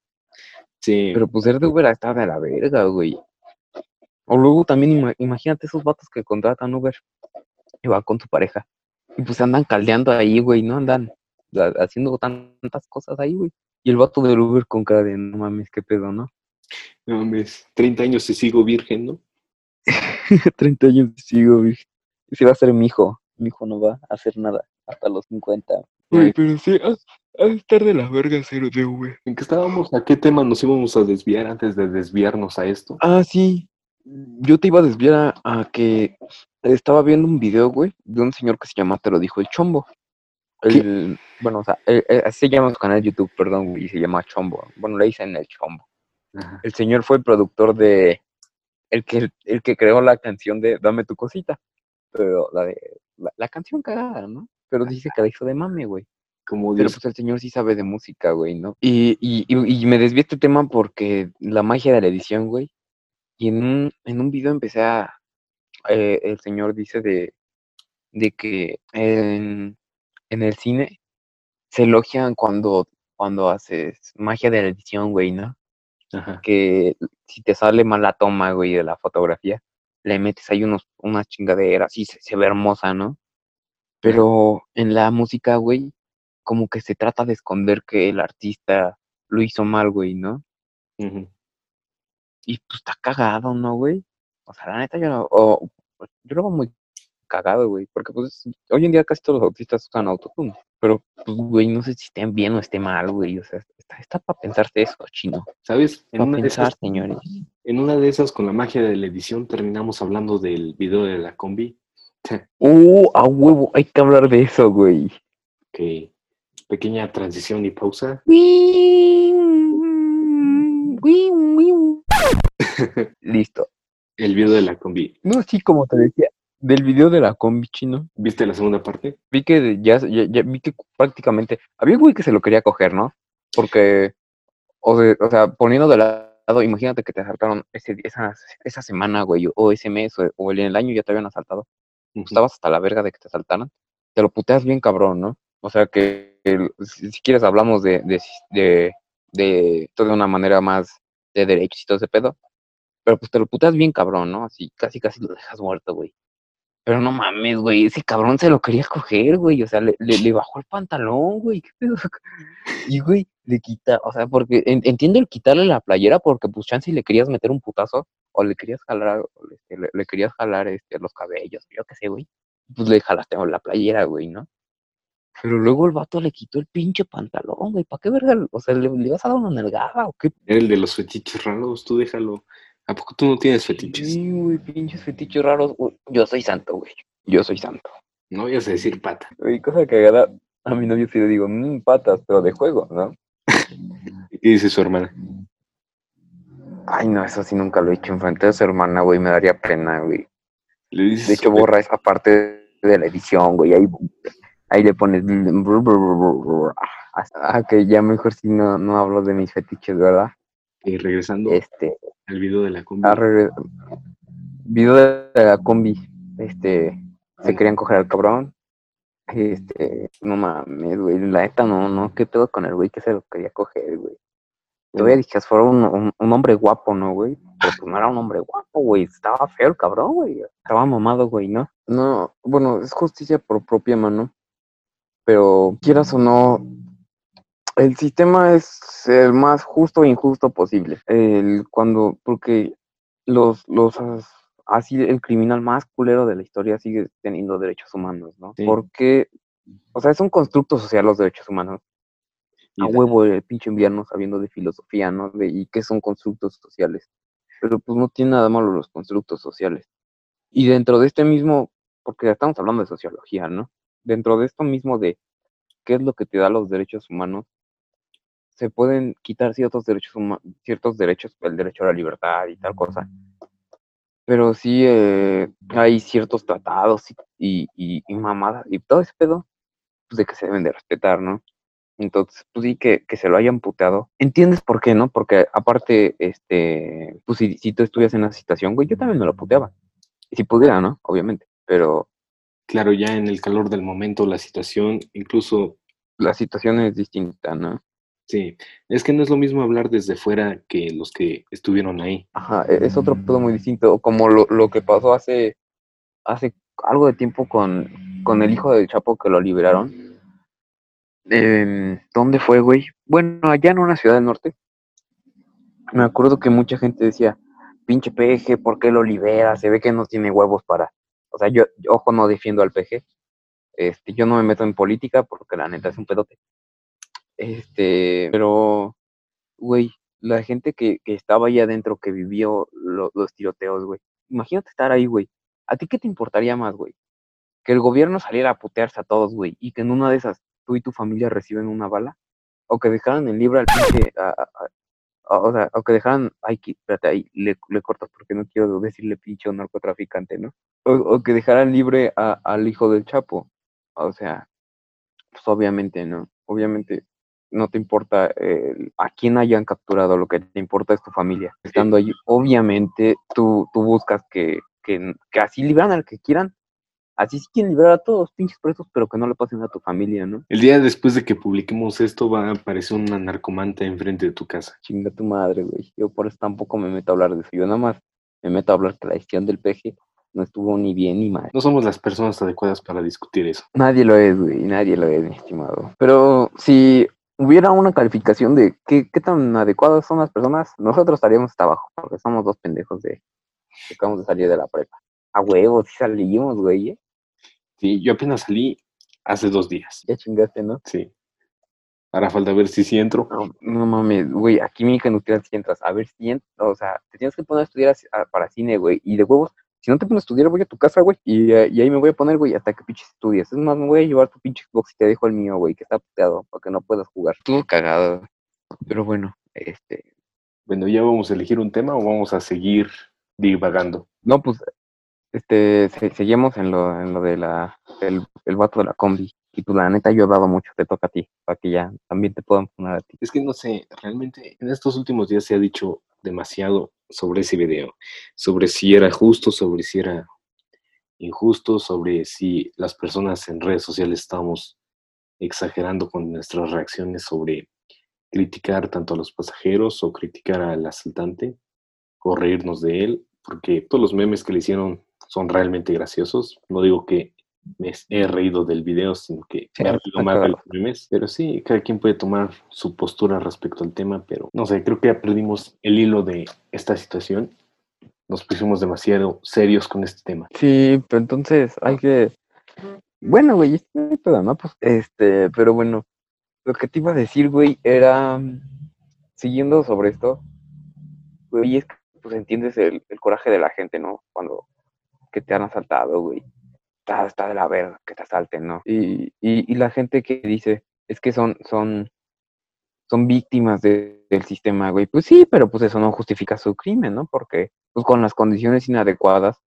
Speaker 2: sí,
Speaker 1: Pero pues ser de Uber está de la verga, güey. O luego también ima- imagínate esos vatos que contratan Uber y van con su pareja. Y pues andan caldeando ahí, güey, ¿no? Andan ha- haciendo tantas cosas ahí, güey. Y el vato del Uber con cara de, no mames, qué pedo, ¿no?
Speaker 2: No mames, 30 años y sigo virgen, ¿no? [laughs]
Speaker 1: 30 años sigo, virgen. sí va a ser mi hijo. Mi hijo no va a hacer nada hasta los 50.
Speaker 2: Güey,
Speaker 1: pero sí, ha de estar de la verga ser de güey.
Speaker 2: ¿En qué estábamos? ¿A qué tema nos íbamos a desviar antes de desviarnos a esto?
Speaker 1: Ah, sí. Yo te iba a desviar a, a que estaba viendo un video, güey, de un señor que se llama Te lo dijo el Chombo. El, bueno, o sea, así se llama su canal de YouTube, perdón, güey, y se llama Chombo. Bueno, le dicen el Chombo.
Speaker 2: Ajá.
Speaker 1: El señor fue el productor de. El que, el que creó la canción de Dame tu cosita. Pero la de. La, la canción cagada, ¿no? Pero dice que la hizo de mame, güey.
Speaker 2: Como
Speaker 1: Pero pues el señor sí sabe de música, güey, ¿no? Y, y, y, y me desvié este tema porque la magia de la edición, güey. Y en un, en un video empecé a. eh, el señor dice de, de que en, en el cine se elogian cuando, cuando haces magia de la edición, güey, ¿no?
Speaker 2: Ajá.
Speaker 1: Que si te sale mal la toma, güey, de la fotografía, le metes ahí unos, unas chingaderas y se, se ve hermosa, ¿no? Pero en la música, güey, como que se trata de esconder que el artista lo hizo mal, güey, ¿no? Y pues está cagado, ¿no, güey? O sea, la neta yo no, yo lo veo muy cagado, güey, porque pues hoy en día casi todos los autistas usan autotune, pero pues, güey, no sé si estén bien o esté mal, güey, o sea, está, está para pensarse eso, chino,
Speaker 2: ¿Sabes? En
Speaker 1: para
Speaker 2: una, de esas,
Speaker 1: señores.
Speaker 2: en una de esas, con la magia de la edición, terminamos hablando del video de la combi.
Speaker 1: Uh, a huevo, hay que hablar de eso, güey.
Speaker 2: Que pequeña transición y pausa. [laughs]
Speaker 1: Listo.
Speaker 2: El video de la combi.
Speaker 1: No, sí, como te decía, del video de la combi chino,
Speaker 2: ¿Viste la segunda parte?
Speaker 1: vi que ya, ya, ya vi que prácticamente había un güey que se lo quería coger, ¿no? Porque, o, de- o sea, poniendo de lado, imagínate que te asaltaron ese, esa, esa semana, güey, o ese mes, o, o en el año ya te habían asaltado.
Speaker 2: Ujú.
Speaker 1: Estabas hasta la verga de que te asaltaran. Te lo puteas bien cabrón, ¿no? O sea, que si, si quieres hablamos de, de, de, de esto de una manera más de derechos y todo ese pedo. Pero pues te lo puteas bien cabrón, ¿no? Así, casi, casi lo dejas muerto, güey. Pero no mames, güey, ese cabrón se lo quería coger, güey. O sea, le, le, le bajó el pantalón, güey. ¿Qué pedo? [laughs] Y, güey, le quita, o sea, porque en- entiendo el quitarle la playera porque, pues, chance le querías meter un putazo o le querías jalar, este, le, le querías jalar este, los cabellos, yo qué sé, güey. Pues le jalaste la playera, güey, ¿no? Pero luego el vato le quitó el pinche pantalón, güey. ¿Para qué verga? O sea, ¿le, le vas a dar una nalgada o qué?
Speaker 2: El de los fetiches raros, tú déjalo. ¿A poco tú no tienes fetiches?
Speaker 1: Sí, güey, pinches fetiches raros. Yo soy santo, güey. Yo soy santo.
Speaker 2: No vayas a decir pata.
Speaker 1: Güey, cosa cagada. A mi novio sí le digo, mmm, patas, pero de juego, ¿no?
Speaker 2: ¿Y ¿Qué dice su hermana?
Speaker 1: Ay, no, eso sí nunca lo he hecho enfrente de su hermana, güey. Me daría pena, güey.
Speaker 2: Le dices,
Speaker 1: De hecho, borra esa parte de la edición, güey. Ahí, ahí le pones. Ah, que ya mejor si no, no hablo de mis fetiches, ¿verdad?
Speaker 2: Y regresando
Speaker 1: Este,
Speaker 2: al video de la combi.
Speaker 1: video de la combi. Este, se querían coger al cabrón. Este, no mames, güey. La neta, no, no. ¿Qué pedo con el güey que se lo quería coger, güey? Todavía dije, fuera un, un, un hombre guapo, ¿no, güey? Pero pues no era un hombre guapo, güey. Estaba feo el cabrón, güey. Estaba mamado, güey, ¿no? No, bueno, es justicia por propia mano. Pero quieras o no, el sistema es el más justo e injusto posible. El, cuando, porque los, los, as- así el criminal más culero de la historia sigue teniendo derechos humanos, ¿no?
Speaker 2: Sí.
Speaker 1: Porque, o sea, es un constructo social los derechos humanos a huevo el pinche invierno sabiendo de filosofía, ¿no? De, y qué son constructos sociales. Pero pues no tiene nada malo los constructos sociales. Y dentro de este mismo, porque estamos hablando de sociología, ¿no? Dentro de esto mismo de qué es lo que te da los derechos humanos, se pueden quitar ciertos derechos ciertos derechos, el derecho a la libertad y tal cosa. Pero sí eh, hay ciertos tratados y, y, y, mamadas y todo ese pedo, pues de que se deben de respetar, ¿no? Entonces, pues sí, que, que se lo hayan puteado. ¿Entiendes por qué, no? Porque aparte, este, pues si, si tú estuvieras en esa situación, güey, yo también me lo puteaba. Y si pudiera, ¿no? Obviamente. Pero
Speaker 2: Claro, ya en el calor del momento, la situación, incluso,
Speaker 1: la situación es distinta, ¿no?
Speaker 2: Sí, es que no es lo mismo hablar desde fuera que los que estuvieron ahí.
Speaker 1: Ajá, e- es otro pedo muy distinto. Como lo, lo que pasó hace, hace algo de tiempo con, con el hijo del Chapo que lo liberaron. Em, ¿Dónde fue, güey? Bueno, allá en una ciudad del norte. Me acuerdo que mucha gente decía, pinche peje, ¿por qué lo libera? Se ve que no tiene huevos para, O sea, yo, ojo, no defiendo al PG. Este, yo no me meto en política porque la neta es un pedote. Este, pero, güey, la gente que, que estaba ahí adentro, que vivió los tiroteos, güey. Imagínate estar ahí, güey. ¿A ti qué te importaría más, güey? Que el gobierno saliera a putearse a todos, güey, y que en una de esas tú y tu familia reciben una bala, o que dejaran el libre al pinche, o sea, o que dejaran, ay, espérate, ahí le, le corto porque no quiero decirle pinche o narcotraficante, ¿no? O, que dejaran libre al hijo del Chapo, o sea, pues obviamente, ¿no? Obviamente no te importa a quién hayan capturado, lo que te importa es tu familia. Estando ahí, obviamente tú, tú buscas que, que, que así libran al que quieran, Así sí quieren liberar a todos los pinches presos, pero que no le pasen a tu familia, ¿no?
Speaker 2: El día después de que publiquemos esto va a aparecer una narcomanta enfrente de tu casa.
Speaker 1: Chinga tu madre, güey. Yo por eso tampoco me meto a hablar de eso. Yo nada más me meto a hablar que la gestión del PG no estuvo ni bien ni mal.
Speaker 2: No somos las personas adecuadas para discutir eso.
Speaker 1: Nadie lo es, güey. Nadie lo es, mi estimado. Pero si hubiera una calificación de qué, qué tan adecuadas son las personas, nosotros estaríamos hasta abajo, porque somos dos pendejos de que acabamos de salir de la prepa. A huevos, si salimos, güey. ¿eh?
Speaker 2: Sí, yo apenas salí hace dos días.
Speaker 1: Ya chingaste, ¿no?
Speaker 2: Sí. Ahora falta ver si sí entro.
Speaker 1: No, mames, güey, aquí me no si entras. A ver si entras. O sea, te tienes que poner a estudiar para cine, güey. Y de huevos, si no te pones a estudiar, voy a tu casa, güey. Y, ahí me voy a poner, güey, hasta que pinches estudias. Es más, me voy a llevar tu pinche Xbox y te dejo el mío, güey, que está puteado, para que no puedas jugar. Estuvo cagado. Pero bueno, este.
Speaker 2: Bueno, ¿ya vamos a elegir un tema o vamos a seguir divagando?
Speaker 1: No, pues este, seguimos en lo, en lo de la, el, el vato de la combi. Y pues la neta yo he hablado mucho, te toca a ti, para que ya también te puedan poner a ti.
Speaker 2: Es que no sé, realmente en estos últimos días se ha dicho demasiado sobre ese video, sobre si era justo, sobre si era injusto, sobre si las personas en redes sociales estamos exagerando con nuestras reacciones sobre criticar tanto a los pasajeros o criticar al asaltante o reírnos de él, porque todos los memes que le hicieron son realmente graciosos. No digo que me he reído del video, sino que me he reído más de los memes. Pero sí, cada quien puede tomar su postura respecto al tema, pero no sé, creo que ya perdimos el hilo de esta situación. Nos pusimos demasiado serios con este tema.
Speaker 1: Sí, pero entonces hay que. Bueno, güey, ¿no? Pues, este, pero bueno, lo que te iba a decir, güey, era. Siguiendo sobre esto, güey, es que pues entiendes el, el coraje de la gente, ¿no? Cuando que te han asaltado, güey. Está, está de la verga que te asalten, ¿no? Y, y, la gente que dice, es que son, son, son víctimas del sistema, güey. Pues sí, pero pues eso no justifica su crimen, ¿no? Porque pues con las condiciones inadecuadas,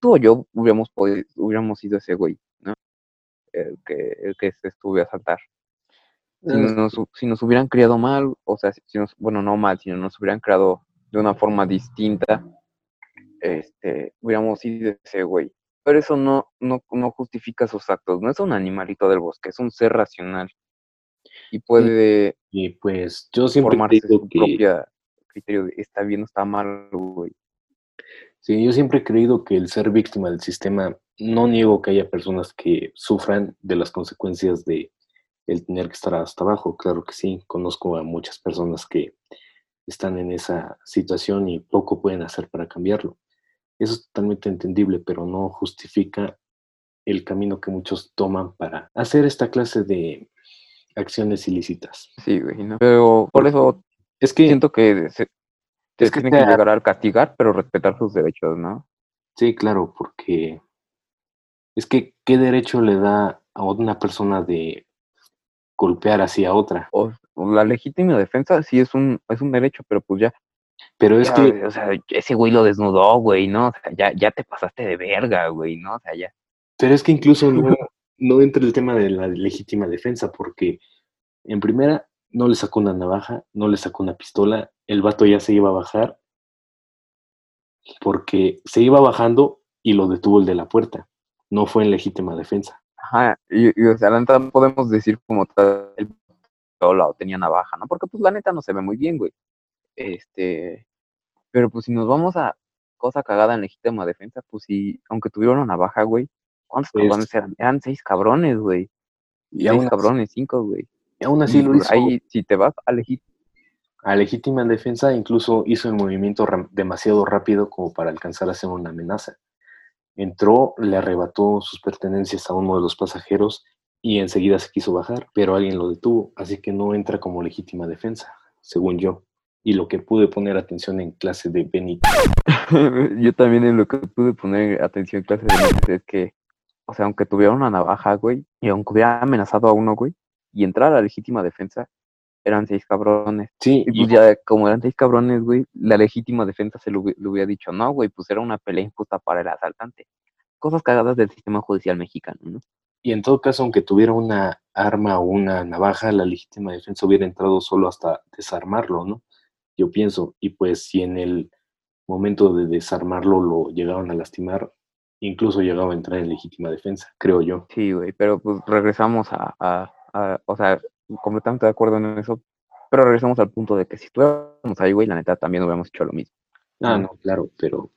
Speaker 1: tú o yo hubiéramos podido, hubiéramos sido ese güey, ¿no? El que, el que se estuvo a asaltar. Si nos, si nos hubieran criado mal, o sea, si nos, bueno, no mal, sino nos hubieran creado de una forma distinta, este, hubiéramos sido ese güey. Pero eso no, no, no justifica sus actos, no es un animalito del bosque, es un ser racional. Y puede
Speaker 2: y pues yo siempre formarse su que... propia
Speaker 1: criterio de está bien o está mal, güey.
Speaker 2: Sí, yo siempre he creído que el ser víctima del sistema, no niego que haya personas que sufran de las consecuencias de el tener que estar hasta abajo, claro que sí, conozco a muchas personas que están en esa situación y poco pueden hacer para cambiarlo. Eso es totalmente entendible, pero no justifica el camino que muchos toman para hacer esta clase de acciones ilícitas.
Speaker 1: Sí, güey, pero por eso es que siento que se, es que tienen que llegar a castigar, pero respetar sus derechos, ¿no?
Speaker 2: Sí, claro, porque es que ¿qué derecho le da a una persona de golpear así a otra?
Speaker 1: O, la legítima defensa sí es un, es un derecho, pero pues ya
Speaker 2: pero es que.
Speaker 1: O sea, ese güey lo desnudó, güey, ¿no? O sea, ya, ya te pasaste de verga, güey, ¿no? O sea, ya.
Speaker 2: Pero es que incluso no, [laughs] no entra el tema de la legítima defensa, porque en primera no le sacó una navaja, no le sacó una pistola, el vato ya se iba a bajar, porque se iba bajando y lo detuvo el de la puerta. No fue en legítima defensa.
Speaker 1: Ajá, y, y o sea, la neta podemos decir como tal, el o tenía navaja, ¿no? Porque pues la neta no se ve muy bien, güey. Este, pero pues si nos vamos a cosa cagada en legítima defensa, pues sí, aunque tuvieron una baja, güey, ¿cuántos pues cabrones eran? Eran seis cabrones, güey. Y seis cabrones, cinco, güey.
Speaker 2: Y aún así lo
Speaker 1: pues,
Speaker 2: hizo.
Speaker 1: Ahí, si te vas a.
Speaker 2: A legítima defensa, incluso hizo el movimiento demasiado rápido como para alcanzar a hacer una amenaza. Entró, le arrebató sus pertenencias a uno de los pasajeros y enseguida se quiso bajar, pero alguien lo detuvo, así que no entra como legítima defensa, según yo. Y lo que pude poner atención en clase de Benito. [laughs]
Speaker 1: yo también en lo que pude poner atención en clase de Benito es que, o sea, aunque tuviera una navaja, güey, y aunque hubiera amenazado a uno, güey, y entrara a la legítima defensa, eran seis cabrones.
Speaker 2: Sí,
Speaker 1: Y pues ya, como eran seis cabrones, güey, la legítima defensa se lo, le hubiera dicho, no, güey, pues era una pelea injusta para el asaltante. Cosas cagadas del sistema judicial mexicano, ¿no?
Speaker 2: y en todo caso, aunque tuviera una arma o una navaja, la legítima defensa hubiera entrado solo hasta desarmarlo, ¿no? Yo pienso, y pues si en el momento de desarmarlo lo llegaron a lastimar, incluso llegaba a entrar en legítima defensa, creo yo.
Speaker 1: Sí, güey, pero pues regresamos a, a, a- o sea, completamente de acuerdo en eso, pero regresamos al punto de que si estuviéramos ahí, güey, la neta también hubiéramos hecho lo mismo.
Speaker 2: Ah, no, claro, pero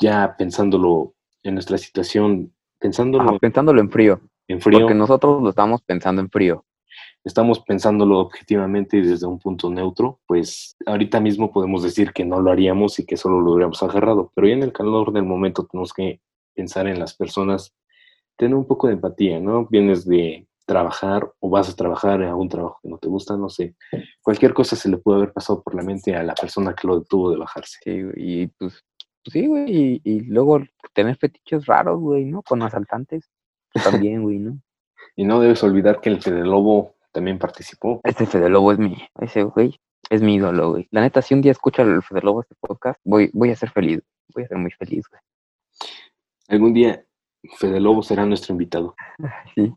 Speaker 2: ya pensándolo en nuestra situación, pensándolo
Speaker 1: Ajá, pensándolo en frío,
Speaker 2: en frío,
Speaker 1: porque nosotros lo estamos pensando en frío.
Speaker 2: Estamos pensándolo objetivamente y desde un punto neutro, pues ahorita mismo podemos decir que no lo haríamos y que solo lo hubiéramos agarrado, pero ya en el calor del momento tenemos que pensar en las personas, tener un poco de empatía, ¿no? Vienes de trabajar o vas a trabajar a un trabajo que no te gusta, no sé. Cualquier cosa se le puede haber pasado por la mente a la persona que lo detuvo de bajarse.
Speaker 1: Sí, güey, y pues, pues sí, güey, y, y luego tener fetiches raros, güey, ¿no? Con asaltantes, también, güey, ¿no? [laughs]
Speaker 2: Y no debes olvidar que el Fede Lobo también participó.
Speaker 1: Este Fede Lobo es mi, ese güey, es mi ídolo, güey. La neta, si un día escucha el Fede Lobo este podcast, voy, voy a ser feliz, voy a ser muy feliz, güey.
Speaker 2: Algún día Fede Lobo será nuestro invitado. [laughs]
Speaker 1: Sí.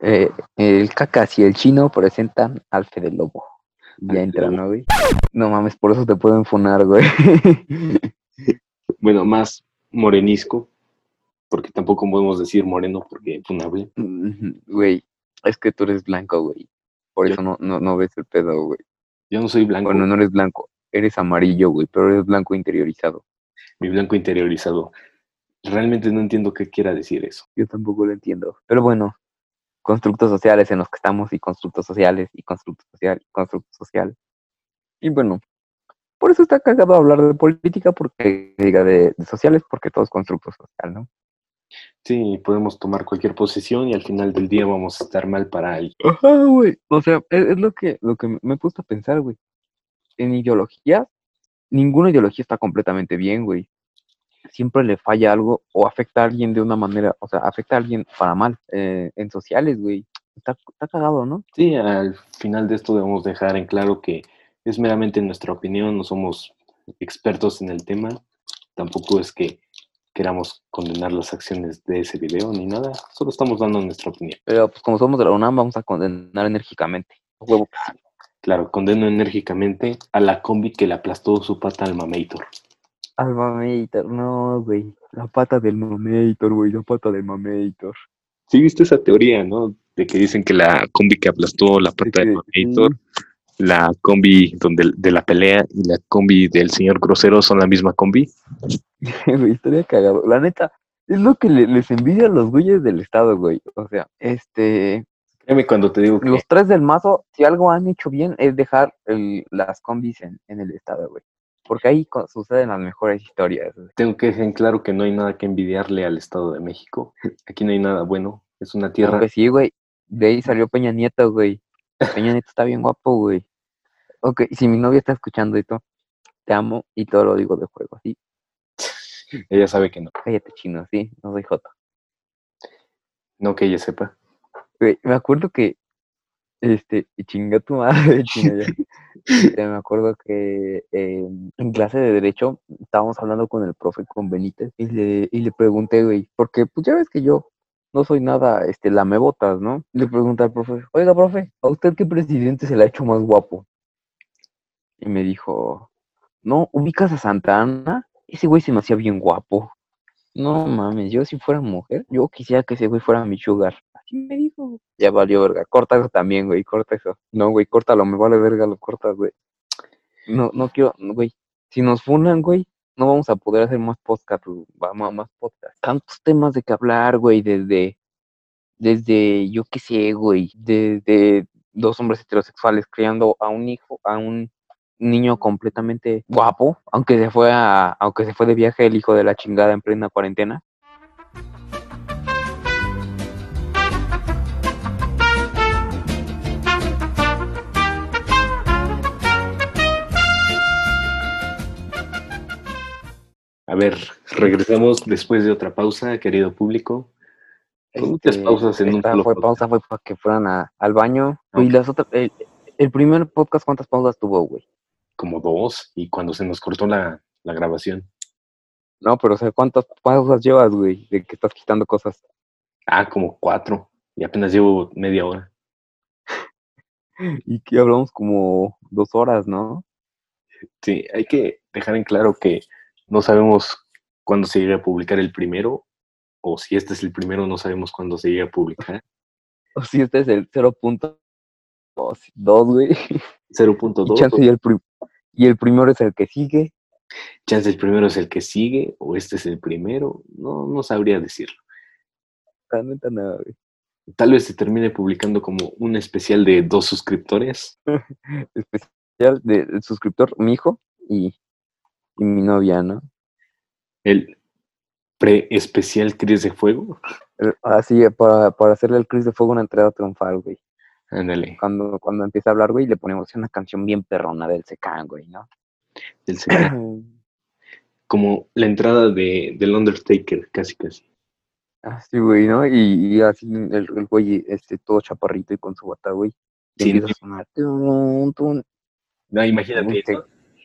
Speaker 1: Eh, el Cacas y el Chino presentan al Fede Lobo. Ya entra, ¿no, güey? No mames, por eso te pueden funar, güey. [laughs]
Speaker 2: Bueno, más morenisco, porque tampoco podemos decir moreno porque es funable.
Speaker 1: Ujú, Güey, es que tú eres blanco, güey. Por
Speaker 2: Yo-
Speaker 1: eso no, no, no ves el pedo, güey.
Speaker 2: Yo no soy blanco,
Speaker 1: Bueno, no eres blanco, eres amarillo, güey, pero eres blanco interiorizado.
Speaker 2: mi blanco interiorizado. Realmente no entiendo qué quiera decir eso.
Speaker 1: Yo tampoco lo entiendo. Pero bueno, constructos sociales en los que estamos y constructos sociales y constructo social y constructo social. Y bueno, por eso está cagado hablar de política, porque diga de, de sociales, porque todo es constructo social, ¿no?
Speaker 2: Sí, podemos tomar cualquier posición y al final del día vamos a estar mal para alguien.
Speaker 1: Ajá, güey. O sea, es, es lo que, lo que me he puesto a pensar, güey. En ideologías, ninguna ideología está completamente bien, güey. Siempre le falla algo o afecta a alguien de una manera, o sea, afecta a alguien para mal. eh, en sociales, güey. Está, está cagado, ¿no?
Speaker 2: Sí, al final de esto debemos dejar en claro que es meramente nuestra opinión, no somos expertos en el tema, tampoco es que queramos condenar las acciones de ese video ni nada, solo estamos dando nuestra opinión.
Speaker 1: Pero pues como somos de la UNAM, vamos a condenar enérgicamente. Huevo.
Speaker 2: Claro, condeno enérgicamente a la combi que le aplastó su pata al Mamator.
Speaker 1: Al Mamator, no, güey. La pata del Mamator, güey. La pata del Mamator.
Speaker 2: Sí, viste esa teoría, ¿no? De que dicen que la combi que aplastó la pata del
Speaker 1: que-
Speaker 2: Mamator, la combi donde, de la pelea y la combi del señor grosero son la misma combi. [laughs]
Speaker 1: Estaría cagado. La neta, es lo que le- les envidia a los güeyes del estado, güey. O sea, este,
Speaker 2: Créeme cuando te digo que
Speaker 1: los tres del mazo, si algo han hecho bien, es dejar el- las combis en, en el estado, güey. Porque ahí suceden las mejores historias, güey.
Speaker 2: tengo que dejar en claro que no hay nada que envidiarle al Estado de México. Aquí no hay nada bueno. Es una tierra.
Speaker 1: Aunque sí, güey. De ahí salió Peña Nieto, güey. Peña Nieto está bien guapo, güey. Ok, si mi novia está escuchando esto, te amo y todo lo digo de juego, ¿sí?
Speaker 2: Ella sabe que no.
Speaker 1: Cállate, chino, sí, no soy joto.
Speaker 2: No que ella sepa.
Speaker 1: Güey, me acuerdo que, este, chinga tu madre, [laughs] chino, ya. Este, me acuerdo que eh, en clase de Derecho estábamos hablando con el profe, con Benítez, y le, y le pregunté, güey, porque pues ya ves que yo no soy nada, este, lamebotas, ¿no? Le pregunté al profe, oiga, profe, ¿a usted qué presidente se le ha hecho más guapo? Y me dijo, no, ¿ubicas a Santana? Ese güey se me hacía bien guapo. No mames, yo si fuera mujer, yo quisiera que ese güey fuera mi sugar. Así me dijo. Ya valió verga. Corta eso también, güey, corta eso. No, güey, córtalo, me vale verga, lo cortas, güey. No, no quiero, güey. Si nos funan, güey, no vamos a poder hacer más podcast, güey, va- ma- más podcast. Tantos temas de que hablar, güey, desde, desde, yo qué sé, güey, desde dos hombres heterosexuales criando a un hijo, a un, niño completamente guapo, aunque se fue a, aunque se fue de viaje el hijo de la chingada en plena cuarentena.
Speaker 2: A ver, regresamos después de otra pausa, querido público. Muchas
Speaker 1: Este,
Speaker 2: pausas en un
Speaker 1: esta
Speaker 2: solo
Speaker 1: fue
Speaker 2: podcast.
Speaker 1: pausa fue para que fueran a- al baño. Y las otras, el, el primer podcast, ¿cuántas pausas tuvo, güey?
Speaker 2: Como dos, y cuando se nos cortó la, la grabación.
Speaker 1: No, pero o sea, ¿cuántas pausas llevas, güey? De que estás quitando cosas.
Speaker 2: Ah, como cuatro, y apenas llevo media hora. [laughs]
Speaker 1: Y que hablamos como dos horas, ¿no?
Speaker 2: Sí, hay que dejar en claro que no sabemos cuándo se llegue a publicar el primero, o si este es el primero, no sabemos cuándo se llegue a publicar.
Speaker 1: O si este es el 0.2, güey. Y
Speaker 2: 0.2,
Speaker 1: chance y el, pri- y el primero es el que sigue.
Speaker 2: chance el primero es el que sigue, o este es el primero, no, no sabría decirlo.
Speaker 1: Nada, güey.
Speaker 2: Tal vez se termine publicando como un especial de dos suscriptores. [laughs]
Speaker 1: Especial del suscriptor, mi hijo y, y mi novia, ¿no?
Speaker 2: El pre-especial Cris de Fuego.
Speaker 1: Así, para, para hacerle al Chris de Fuego una entrada triunfal, güey.
Speaker 2: Ándale,
Speaker 1: Cuando, cuando empieza a hablar, güey, le ponemos una canción bien perrona del Secan, güey, ¿no?
Speaker 2: el secreto. [clears throat] como la entrada de, del Undertaker, casi casi.
Speaker 1: Así, güey, ¿no? Y, y así el, el güey, este, todo chaparrito y con su bata, güey. Y
Speaker 2: Sí,
Speaker 1: empieza a sonar.
Speaker 2: No, imagínate, ¿no?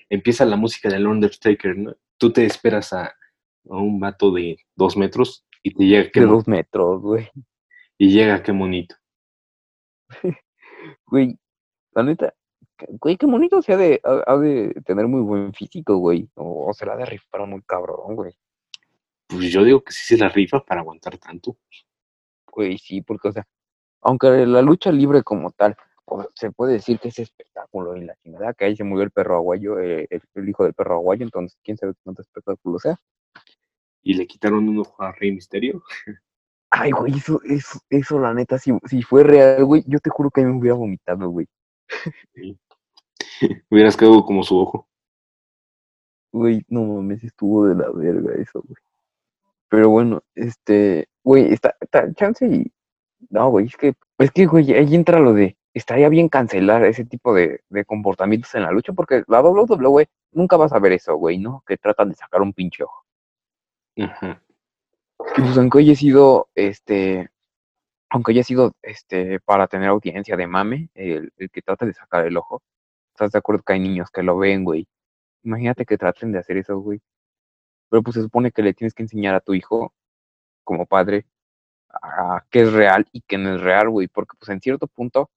Speaker 2: Empieza la música del Undertaker, ¿no? Tú te esperas a, a un vato de dos metros y te llega qué
Speaker 1: De dos metros, güey.
Speaker 2: y llega qué monito. [laughs]
Speaker 1: Güey, la neta, güey, qué bonito sea de, ha, ha de tener muy buen físico, güey. O, o se la ha de rifar muy cabrón, güey.
Speaker 2: Pues yo digo que sí se la rifa para aguantar tanto.
Speaker 1: Güey, sí, porque, o sea, aunque la lucha libre como tal, se puede decir que es espectáculo y la chingada, que ahí se murió el perro aguayo, eh, el, el hijo del perro aguayo, entonces quién sabe cuánto espectáculo sea.
Speaker 2: Y le quitaron un ojo a Rey Misterio.
Speaker 1: Ay, güey, eso, eso, eso, la neta, si, si fue real, güey, yo te juro que me hubiera vomitado, güey. [laughs]
Speaker 2: Hubieras quedado como su ojo.
Speaker 1: Güey, no mames, estuvo de la verga eso, güey. Pero bueno, este, güey, está, está, chance y. No, güey, es que, es que, güey, ahí entra lo de. Estaría bien cancelar ese tipo de, de comportamientos en la lucha, porque la WWE nunca vas a ver eso, güey, ¿no? Que tratan de sacar un pinche ojo.
Speaker 2: Ajá.
Speaker 1: Y pues aunque haya sido, este, aunque haya sido, este, para tener audiencia de mame, el, el que trata de sacar el ojo, ¿estás de acuerdo que hay niños que lo ven, güey? Imagínate que traten de hacer eso, güey. Pero pues se supone que le tienes que enseñar a tu hijo, como padre, a qué es real y qué no es real, güey. Porque pues en cierto punto,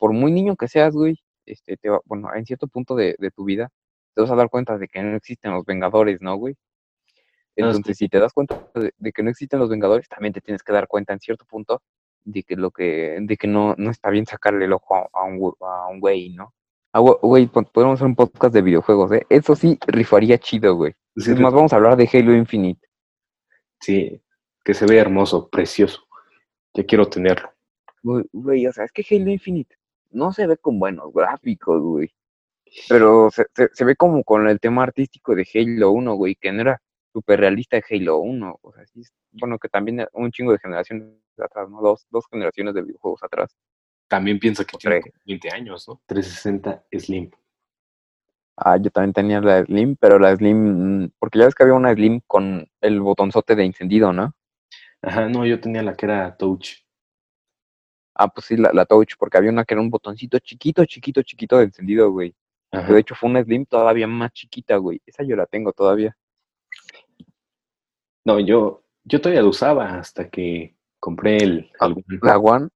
Speaker 1: por muy niño que seas, güey, este, te va- bueno, en cierto punto de, de tu vida, te vas a dar cuenta de que no existen los Vengadores, ¿no, güey?
Speaker 2: Ah,
Speaker 1: Entonces, si te das cuenta de, de que no existen los Vengadores, también te tienes que dar cuenta en cierto punto de que lo que, de que no, no está bien sacarle el ojo a, a un, a un güey, ¿no? Ah, güey, güey, po- podemos hacer un podcast de videojuegos, ¿eh? Eso sí, rifaría chido, güey.
Speaker 2: Sí,
Speaker 1: Es más, vamos a hablar de Halo Infinite.
Speaker 2: sí, que se ve hermoso, precioso. Ya quiero tenerlo.
Speaker 1: Güey, o sea, es que Halo Infinite no se ve con buenos gráficos, güey. Pero se, se, se ve como con el tema artístico de Halo 1, güey, que no era súper realista de Halo 1. O sea, sí, bueno, que también un chingo de generaciones atrás, ¿no? Dos, dos generaciones de videojuegos atrás.
Speaker 2: También piensa que
Speaker 1: O
Speaker 2: tiene
Speaker 1: tres.
Speaker 2: como 20 años, ¿no? 360 Slim.
Speaker 1: Ah, yo también tenía la Slim, pero la Slim, mm, porque ya ves que había una Slim con el botonzote de encendido, ¿no?
Speaker 2: Ajá, no, yo tenía la que era Touch.
Speaker 1: Ah, pues sí, la, la Touch, porque había una que era un botoncito chiquito, chiquito, chiquito de encendido, güey.
Speaker 2: Ajá.
Speaker 1: de hecho fue una Slim todavía más chiquita, güey. Esa yo la tengo todavía.
Speaker 2: No, yo, yo todavía lo usaba hasta que compré el,
Speaker 1: Ah,
Speaker 2: el.
Speaker 1: La One,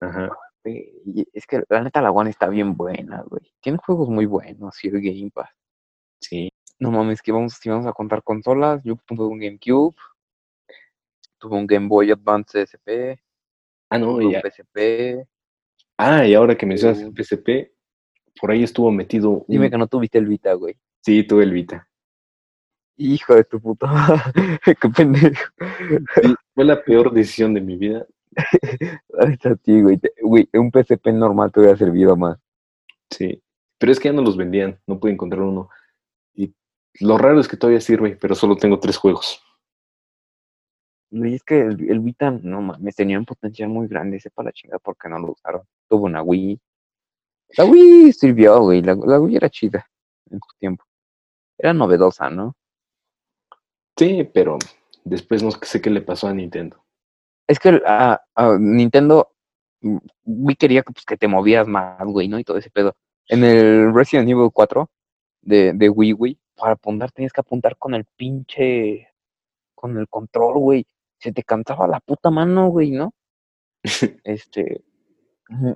Speaker 2: Ajá.
Speaker 1: y es que la neta la One está bien buena, güey. Tiene juegos muy buenos, y el Game Pass.
Speaker 2: Sí.
Speaker 1: No mames, que vamos, si vamos a contar consolas, yo tuve un GameCube, tuve un Game Boy Advance SP,
Speaker 2: Ah, no, ya.
Speaker 1: PSP.
Speaker 2: Ah, y ahora que mencionas el. PSP, por ahí estuvo metido un...
Speaker 1: Dime que no tuviste el Vita, güey.
Speaker 2: Sí, tuve el Vita.
Speaker 1: Hijo de tu puta. [laughs] Qué pendejo.
Speaker 2: Sí, fue la peor decisión de mi vida. [laughs]
Speaker 1: Sí, güey. Güey, un PSP normal te hubiera servido más.
Speaker 2: Sí. Pero es que ya no los vendían, no pude encontrar uno. Y lo raro es que todavía sirve, pero solo tengo tres juegos.
Speaker 1: Y es que el, el Vita, no mames, tenía un potencial muy grande, sepa la chingada porque no lo usaron. Tuvo una Wii. La Wii sirvió, güey, la, la Wii era chida en su tiempo. Era novedosa, ¿no?
Speaker 2: Sí, pero después no sé qué le pasó a Nintendo.
Speaker 1: Es que a, a Nintendo, mm, Wii quería que, pues, que te movías más, güey, ¿no? Y todo ese pedo. En el Resident Evil 4 de, de Wii, Wii, para apuntar tenías que apuntar con el pinche, con el control, güey. Se te cansaba la puta mano, güey, ¿no? [laughs] este,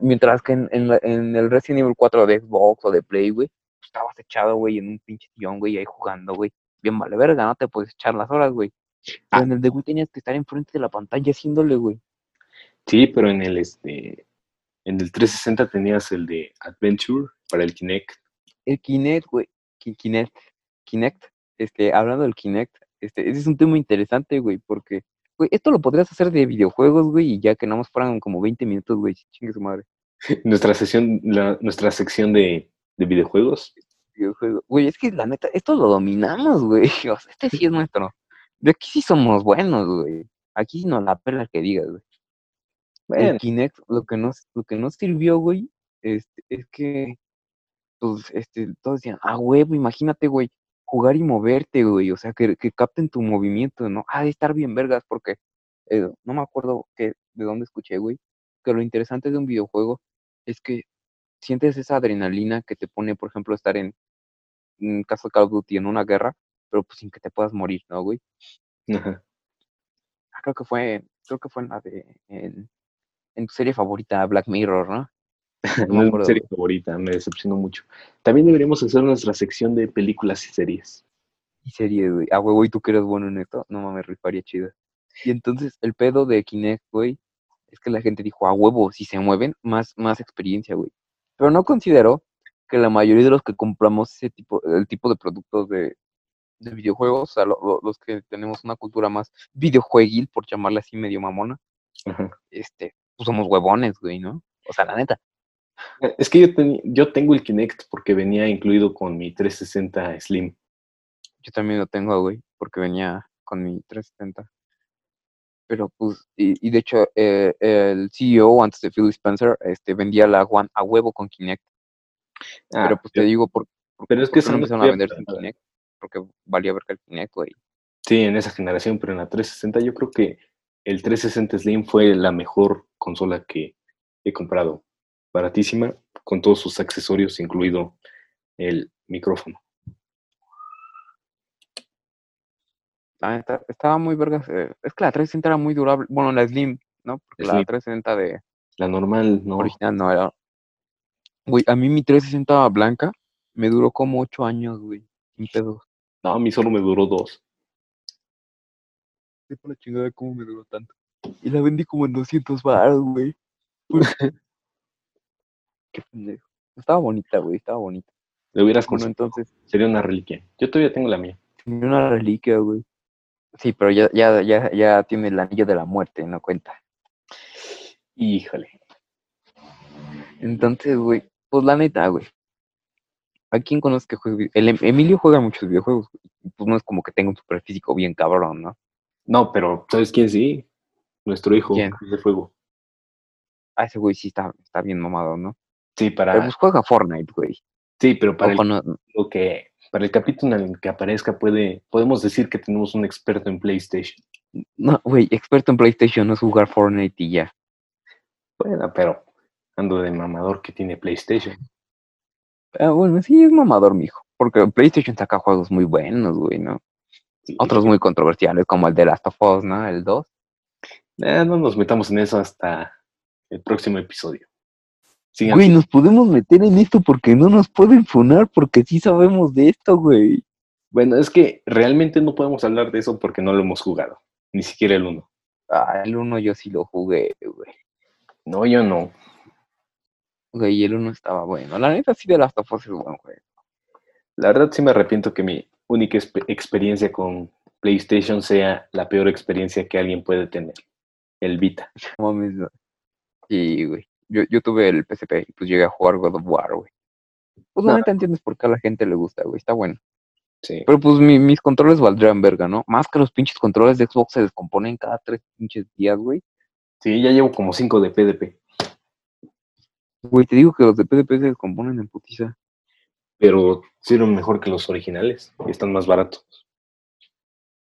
Speaker 1: mientras que en, en, la- en el Resident Evil 4 de Xbox o de Play, güey, pues, estabas echado, güey, en un pinche sillón, güey, ahí jugando, güey. Bien vale verga, no te puedes echar las horas, güey. Pero
Speaker 2: Ah.
Speaker 1: en el de Wii tenías que estar enfrente de la pantalla haciéndole, güey.
Speaker 2: Sí, pero en el este en el 360 tenías el de Adventure para el Kinect.
Speaker 1: El Kinect, güey. Ki- Kinect. Kinect. Este, hablando del Kinect, este, ese es un tema interesante, güey, porque, güey, esto lo podrías hacer de videojuegos, güey, y ya que nada más fueran como 20 minutos, güey, [laughs] chingue su madre. [laughs]
Speaker 2: Nuestra sesión, la- nuestra sección de, de videojuegos.
Speaker 1: Videojuego. Güey, es que la neta, esto lo dominamos, güey. [laughs] O sea, este sí es nuestro. De aquí sí somos buenos, güey. Aquí sí nos la pela que digas, güey. El
Speaker 2: Bueno,
Speaker 1: Kinect, lo que nos, lo que nos sirvió, güey, este, es que, pues, este, todos decían, ah, huevo, imagínate, güey, jugar y moverte, güey, o sea, que, que capten tu movimiento, ¿no? Ha de estar bien vergas, porque, eh, no me acuerdo que, de dónde escuché, güey, que lo interesante de un videojuego es que sientes esa adrenalina que te pone, por ejemplo, estar en, en caso de Call of Duty, en una guerra, pero pues sin que te puedas morir, ¿no, güey?
Speaker 2: ajá.
Speaker 1: Ah, creo que fue, creo que fue en la de, en, en tu serie favorita, Black Mirror, ¿no? [laughs] No
Speaker 2: es mi serie
Speaker 1: güey.
Speaker 2: favorita, me decepcionó mucho. También deberíamos hacer nuestra sección de películas y series.
Speaker 1: Y serie, güey. Ah, huevo, y tú que eres bueno en esto, no mames, rifaría chida. Y entonces, el pedo de Kinect, güey, es que la gente dijo, a huevo, si se mueven, más, más experiencia, güey. Pero no considero que la mayoría de los que compramos ese tipo, el tipo de productos de, de videojuegos, o sea, lo- lo- los que tenemos una cultura más videojueguil, por llamarla así medio mamona,
Speaker 2: Ajá.
Speaker 1: este, pues somos huevones, güey, ¿no? O sea, la neta.
Speaker 2: Es que yo, teni- yo tengo el Kinect porque venía incluido con mi 360 Slim.
Speaker 1: Yo también lo tengo, güey, porque venía con mi 370. Pero pues, y, y de hecho, eh, el CEO antes de Phil Spencer este, vendía la One a huevo con Kinect.
Speaker 2: Ah,
Speaker 1: pero pues te digo, por, por-
Speaker 2: pero es
Speaker 1: ¿por
Speaker 2: que
Speaker 1: qué no empezaron a vender sin Kinect? Porque valía ver que el Kinect, güey.
Speaker 2: Sí, en esa generación, pero en la 360 yo creo que el 360 Slim fue la mejor consola que he comprado. Baratísima, con todos sus accesorios, incluido el micrófono.
Speaker 1: Neta, estaba muy vergas. eh, es que la 360 era muy durable. Bueno, la Slim, ¿no? Porque la
Speaker 2: Slim.
Speaker 1: 360 de
Speaker 2: La normal, no.
Speaker 1: original no era. Güey, a mí mi 360 blanca me duró como 8 años, güey. Sin pedos.
Speaker 2: No, a mí solo me duró dos.
Speaker 1: Sepa la chingada cómo me duró tanto. Y la vendí como en 200 baros, güey. [laughs] Qué pendejo. Estaba bonita, güey, estaba bonita.
Speaker 2: Le hubieras
Speaker 1: Bueno, entonces,
Speaker 2: Sería una reliquia. Yo todavía tengo la mía.
Speaker 1: una reliquia, güey. Sí, pero ya, ya, ya, ya tiene el anillo de la muerte, no cuenta.
Speaker 2: Híjole.
Speaker 1: Entonces, güey, pues la neta, güey. ¿A quién conoces que juegue? vi- El Em- Emilio juega muchos videojuegos, Pues no es como que tenga un super físico bien cabrón, ¿no?
Speaker 2: No, pero ¿sabes quién sí? Nuestro hijo, de Fuego.
Speaker 1: Ah, ese güey sí está, está bien mamado, ¿no?
Speaker 2: Sí,
Speaker 1: Pero
Speaker 2: para,
Speaker 1: pues juega Fortnite, güey.
Speaker 2: sí, pero para el, lo que, para el capítulo en el que aparezca puede, podemos decir que tenemos un experto en PlayStation.
Speaker 1: no, güey, experto en PlayStation no es jugar Fortnite y ya.
Speaker 2: Bueno, pero ando de mamador que tiene PlayStation.
Speaker 1: Ah, bueno, sí, es mamador, mijo. Porque PlayStation saca juegos muy buenos, güey, ¿no?
Speaker 2: Sí,
Speaker 1: Otros muy controversiales, como el de Last of Us, ¿no? El 2.
Speaker 2: eh, no nos metamos en eso hasta el próximo episodio.
Speaker 1: Güey, nos podemos meter en esto porque no nos pueden funar, porque sí sabemos de esto, güey.
Speaker 2: Bueno, es que realmente no podemos hablar de eso porque no lo hemos jugado. Ni siquiera el uno.
Speaker 1: Ah, el 1 yo sí lo jugué, güey.
Speaker 2: No, yo no.
Speaker 1: Güey, el 1 estaba bueno. La neta sí de Last of Us es buen juego.
Speaker 2: La verdad sí me arrepiento que mi única expe- experiencia con PlayStation sea la peor experiencia que alguien puede tener. El Vita. [laughs]
Speaker 1: No mames, no. Sí, güey. Yo, yo tuve el PSP y pues llegué a jugar God of War, güey. pues la
Speaker 2: No.
Speaker 1: neta entiendes por qué a la gente le gusta, güey, está bueno.
Speaker 2: Sí.
Speaker 1: Pero pues mi- mis controles valdrían verga, ¿no? Más que los pinches controles de Xbox se descomponen cada tres pinches días, güey.
Speaker 2: Sí, ya llevo como 5 de PDP.
Speaker 1: Güey, te digo que los de PDP se descomponen en putiza.
Speaker 2: Pero sirven mejor que los originales. Y están más baratos.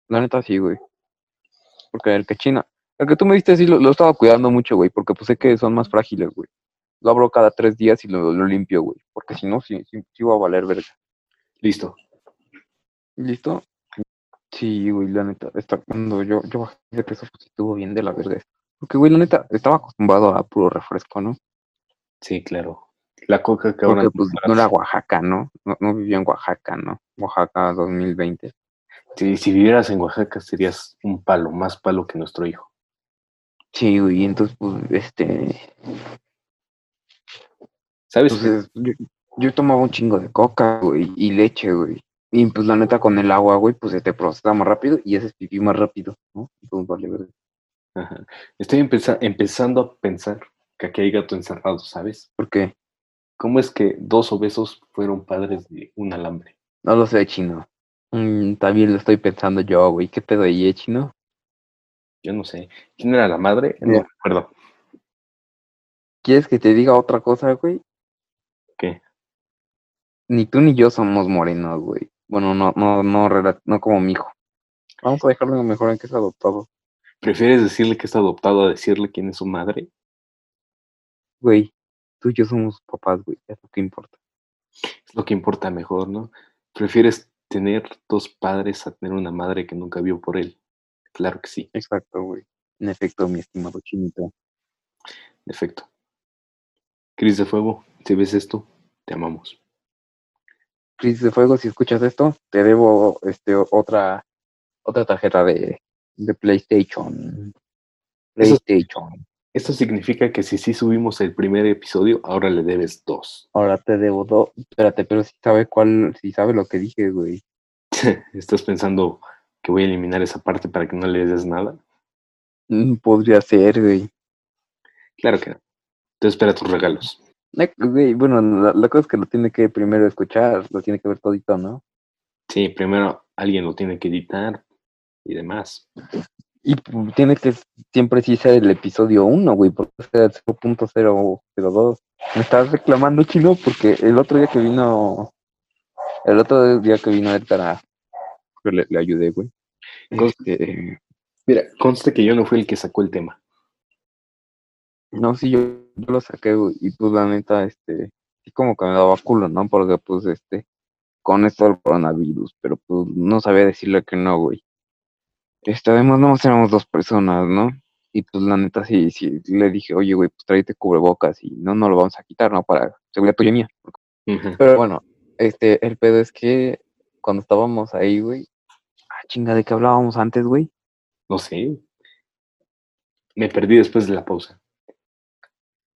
Speaker 1: La neta sí, güey. Porque el que China, que tú me diste sí lo, lo estaba cuidando mucho, güey, porque pues sé que son más frágiles, güey. Lo abro cada tres días y lo, lo limpio, güey. Porque si no, sí, sí, sí va a valer verga.
Speaker 2: Listo.
Speaker 1: ¿Listo? Sí, güey, la neta, está, cuando yo, yo bajé de peso, pues estuvo bien de la verga. Porque, güey, la neta, estaba acostumbrado a puro refresco, ¿no?
Speaker 2: Sí, claro. La coca que ahora
Speaker 1: pues, no era. Oaxaca, ¿no? ¿no? No vivía en Oaxaca, ¿no? Oaxaca 2020.
Speaker 2: Sí, si vivieras en Oaxaca serías un palo, más palo que nuestro hijo.
Speaker 1: Sí, güey, entonces, pues, este,
Speaker 2: ¿Sabes?
Speaker 1: Entonces, yo, yo tomaba un chingo de coca, güey, y leche, güey. Y pues la neta con el agua, güey, pues se te procesa más rápido y haces pipí más rápido, ¿no? Entonces vale, verga.
Speaker 2: Ajá. Estoy empeza- empezando a pensar que aquí hay gato encerrado, ¿sabes?
Speaker 1: ¿Por qué?
Speaker 2: ¿Cómo es que dos obesos fueron padres de un alambre?
Speaker 1: No lo sé, chino. Mm, también lo estoy pensando yo, güey. ¿Qué pedo ahí, eh, chino?
Speaker 2: Yo no sé. ¿Quién era la madre? No
Speaker 1: Mira.
Speaker 2: recuerdo.
Speaker 1: ¿Quieres que te diga otra cosa, güey?
Speaker 2: ¿Qué?
Speaker 1: Ni tú ni yo somos morenos, güey. Bueno, no, no, no, no como mi hijo. Vamos a dejarlo mejor en que es adoptado.
Speaker 2: ¿Prefieres decirle que es adoptado a decirle quién es su madre?
Speaker 1: Güey, tú y yo somos papás, güey. Es lo que importa.
Speaker 2: Es lo que importa mejor, ¿no? ¿Prefieres tener dos padres a tener una madre que nunca vio por él? Claro que sí,
Speaker 1: Exacto, güey. En efecto, mi estimado chinito.
Speaker 2: en efecto. Cris de Fuego, si ves esto, te amamos.
Speaker 1: Cris de Fuego, si escuchas esto, te debo este otra otra tarjeta de, de PlayStation.
Speaker 2: Eso-
Speaker 1: PlayStation.
Speaker 2: Esto significa que si sí subimos el primer episodio, ahora le debes dos.
Speaker 1: Ahora te debo dos. Espérate, pero si sabe cuál, si sabe lo que dije, güey. [laughs]
Speaker 2: ¿Estás pensando que voy a eliminar esa parte para que no le des nada?
Speaker 1: Mm, Podría ser, güey.
Speaker 2: Claro que no. Te espera tus regalos.
Speaker 1: Eh, Bueno, la, la cosa es que lo tiene que primero escuchar, lo tiene que ver todito, ¿no?
Speaker 2: Sí, primero alguien lo tiene que editar y demás.
Speaker 1: Y pues, tiene que siempre sí ser el episodio 1, güey, porque es el 0.002. Me estás reclamando, chino, porque el otro día que vino, el otro día que vino Edgar, a- que le, le ayudé, güey. Este,
Speaker 2: Mira, conste que yo no fui el que sacó el tema.
Speaker 1: no, sí, yo, yo lo saqué, güey, y pues la neta, este, sí como que me daba culo, ¿no? Porque pues, este, con esto del coronavirus, pero pues no sabía decirle que no, güey. Este, además, no éramos dos personas, ¿no? Y pues la neta, sí, sí, le dije, oye, güey, pues tráete cubrebocas y no, no lo vamos a quitar, ¿no? Para seguridad tuya y mía. Pero bueno, este, el pedo es que cuando estábamos ahí, güey, chinga, ¿de qué hablábamos antes, güey?
Speaker 2: No sé. Me perdí después de la pausa.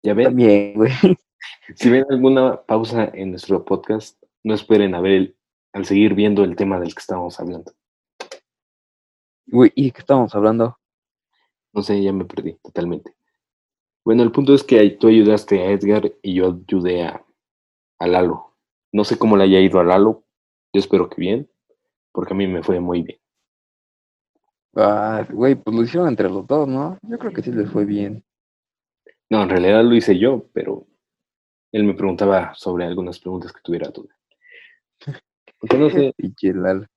Speaker 2: Ya ven,
Speaker 1: También, güey. [laughs]
Speaker 2: si ven alguna pausa en nuestro podcast, no esperen a ver el- al seguir viendo el tema del que estábamos hablando.
Speaker 1: Güey, ¿y de qué estábamos hablando?
Speaker 2: No sé, ya me perdí totalmente. Bueno, el punto es que tú ayudaste a Edgar y yo ayudé a, a Lalo. No sé cómo le haya ido a Lalo. Yo espero que bien, porque a mí me fue muy bien.
Speaker 1: Ah, güey, pues lo hicieron entre los dos, ¿no? Yo creo que sí les fue bien.
Speaker 2: No, en realidad lo hice yo, pero él me preguntaba sobre algunas preguntas que tuviera duda. Aunque no sé, [laughs]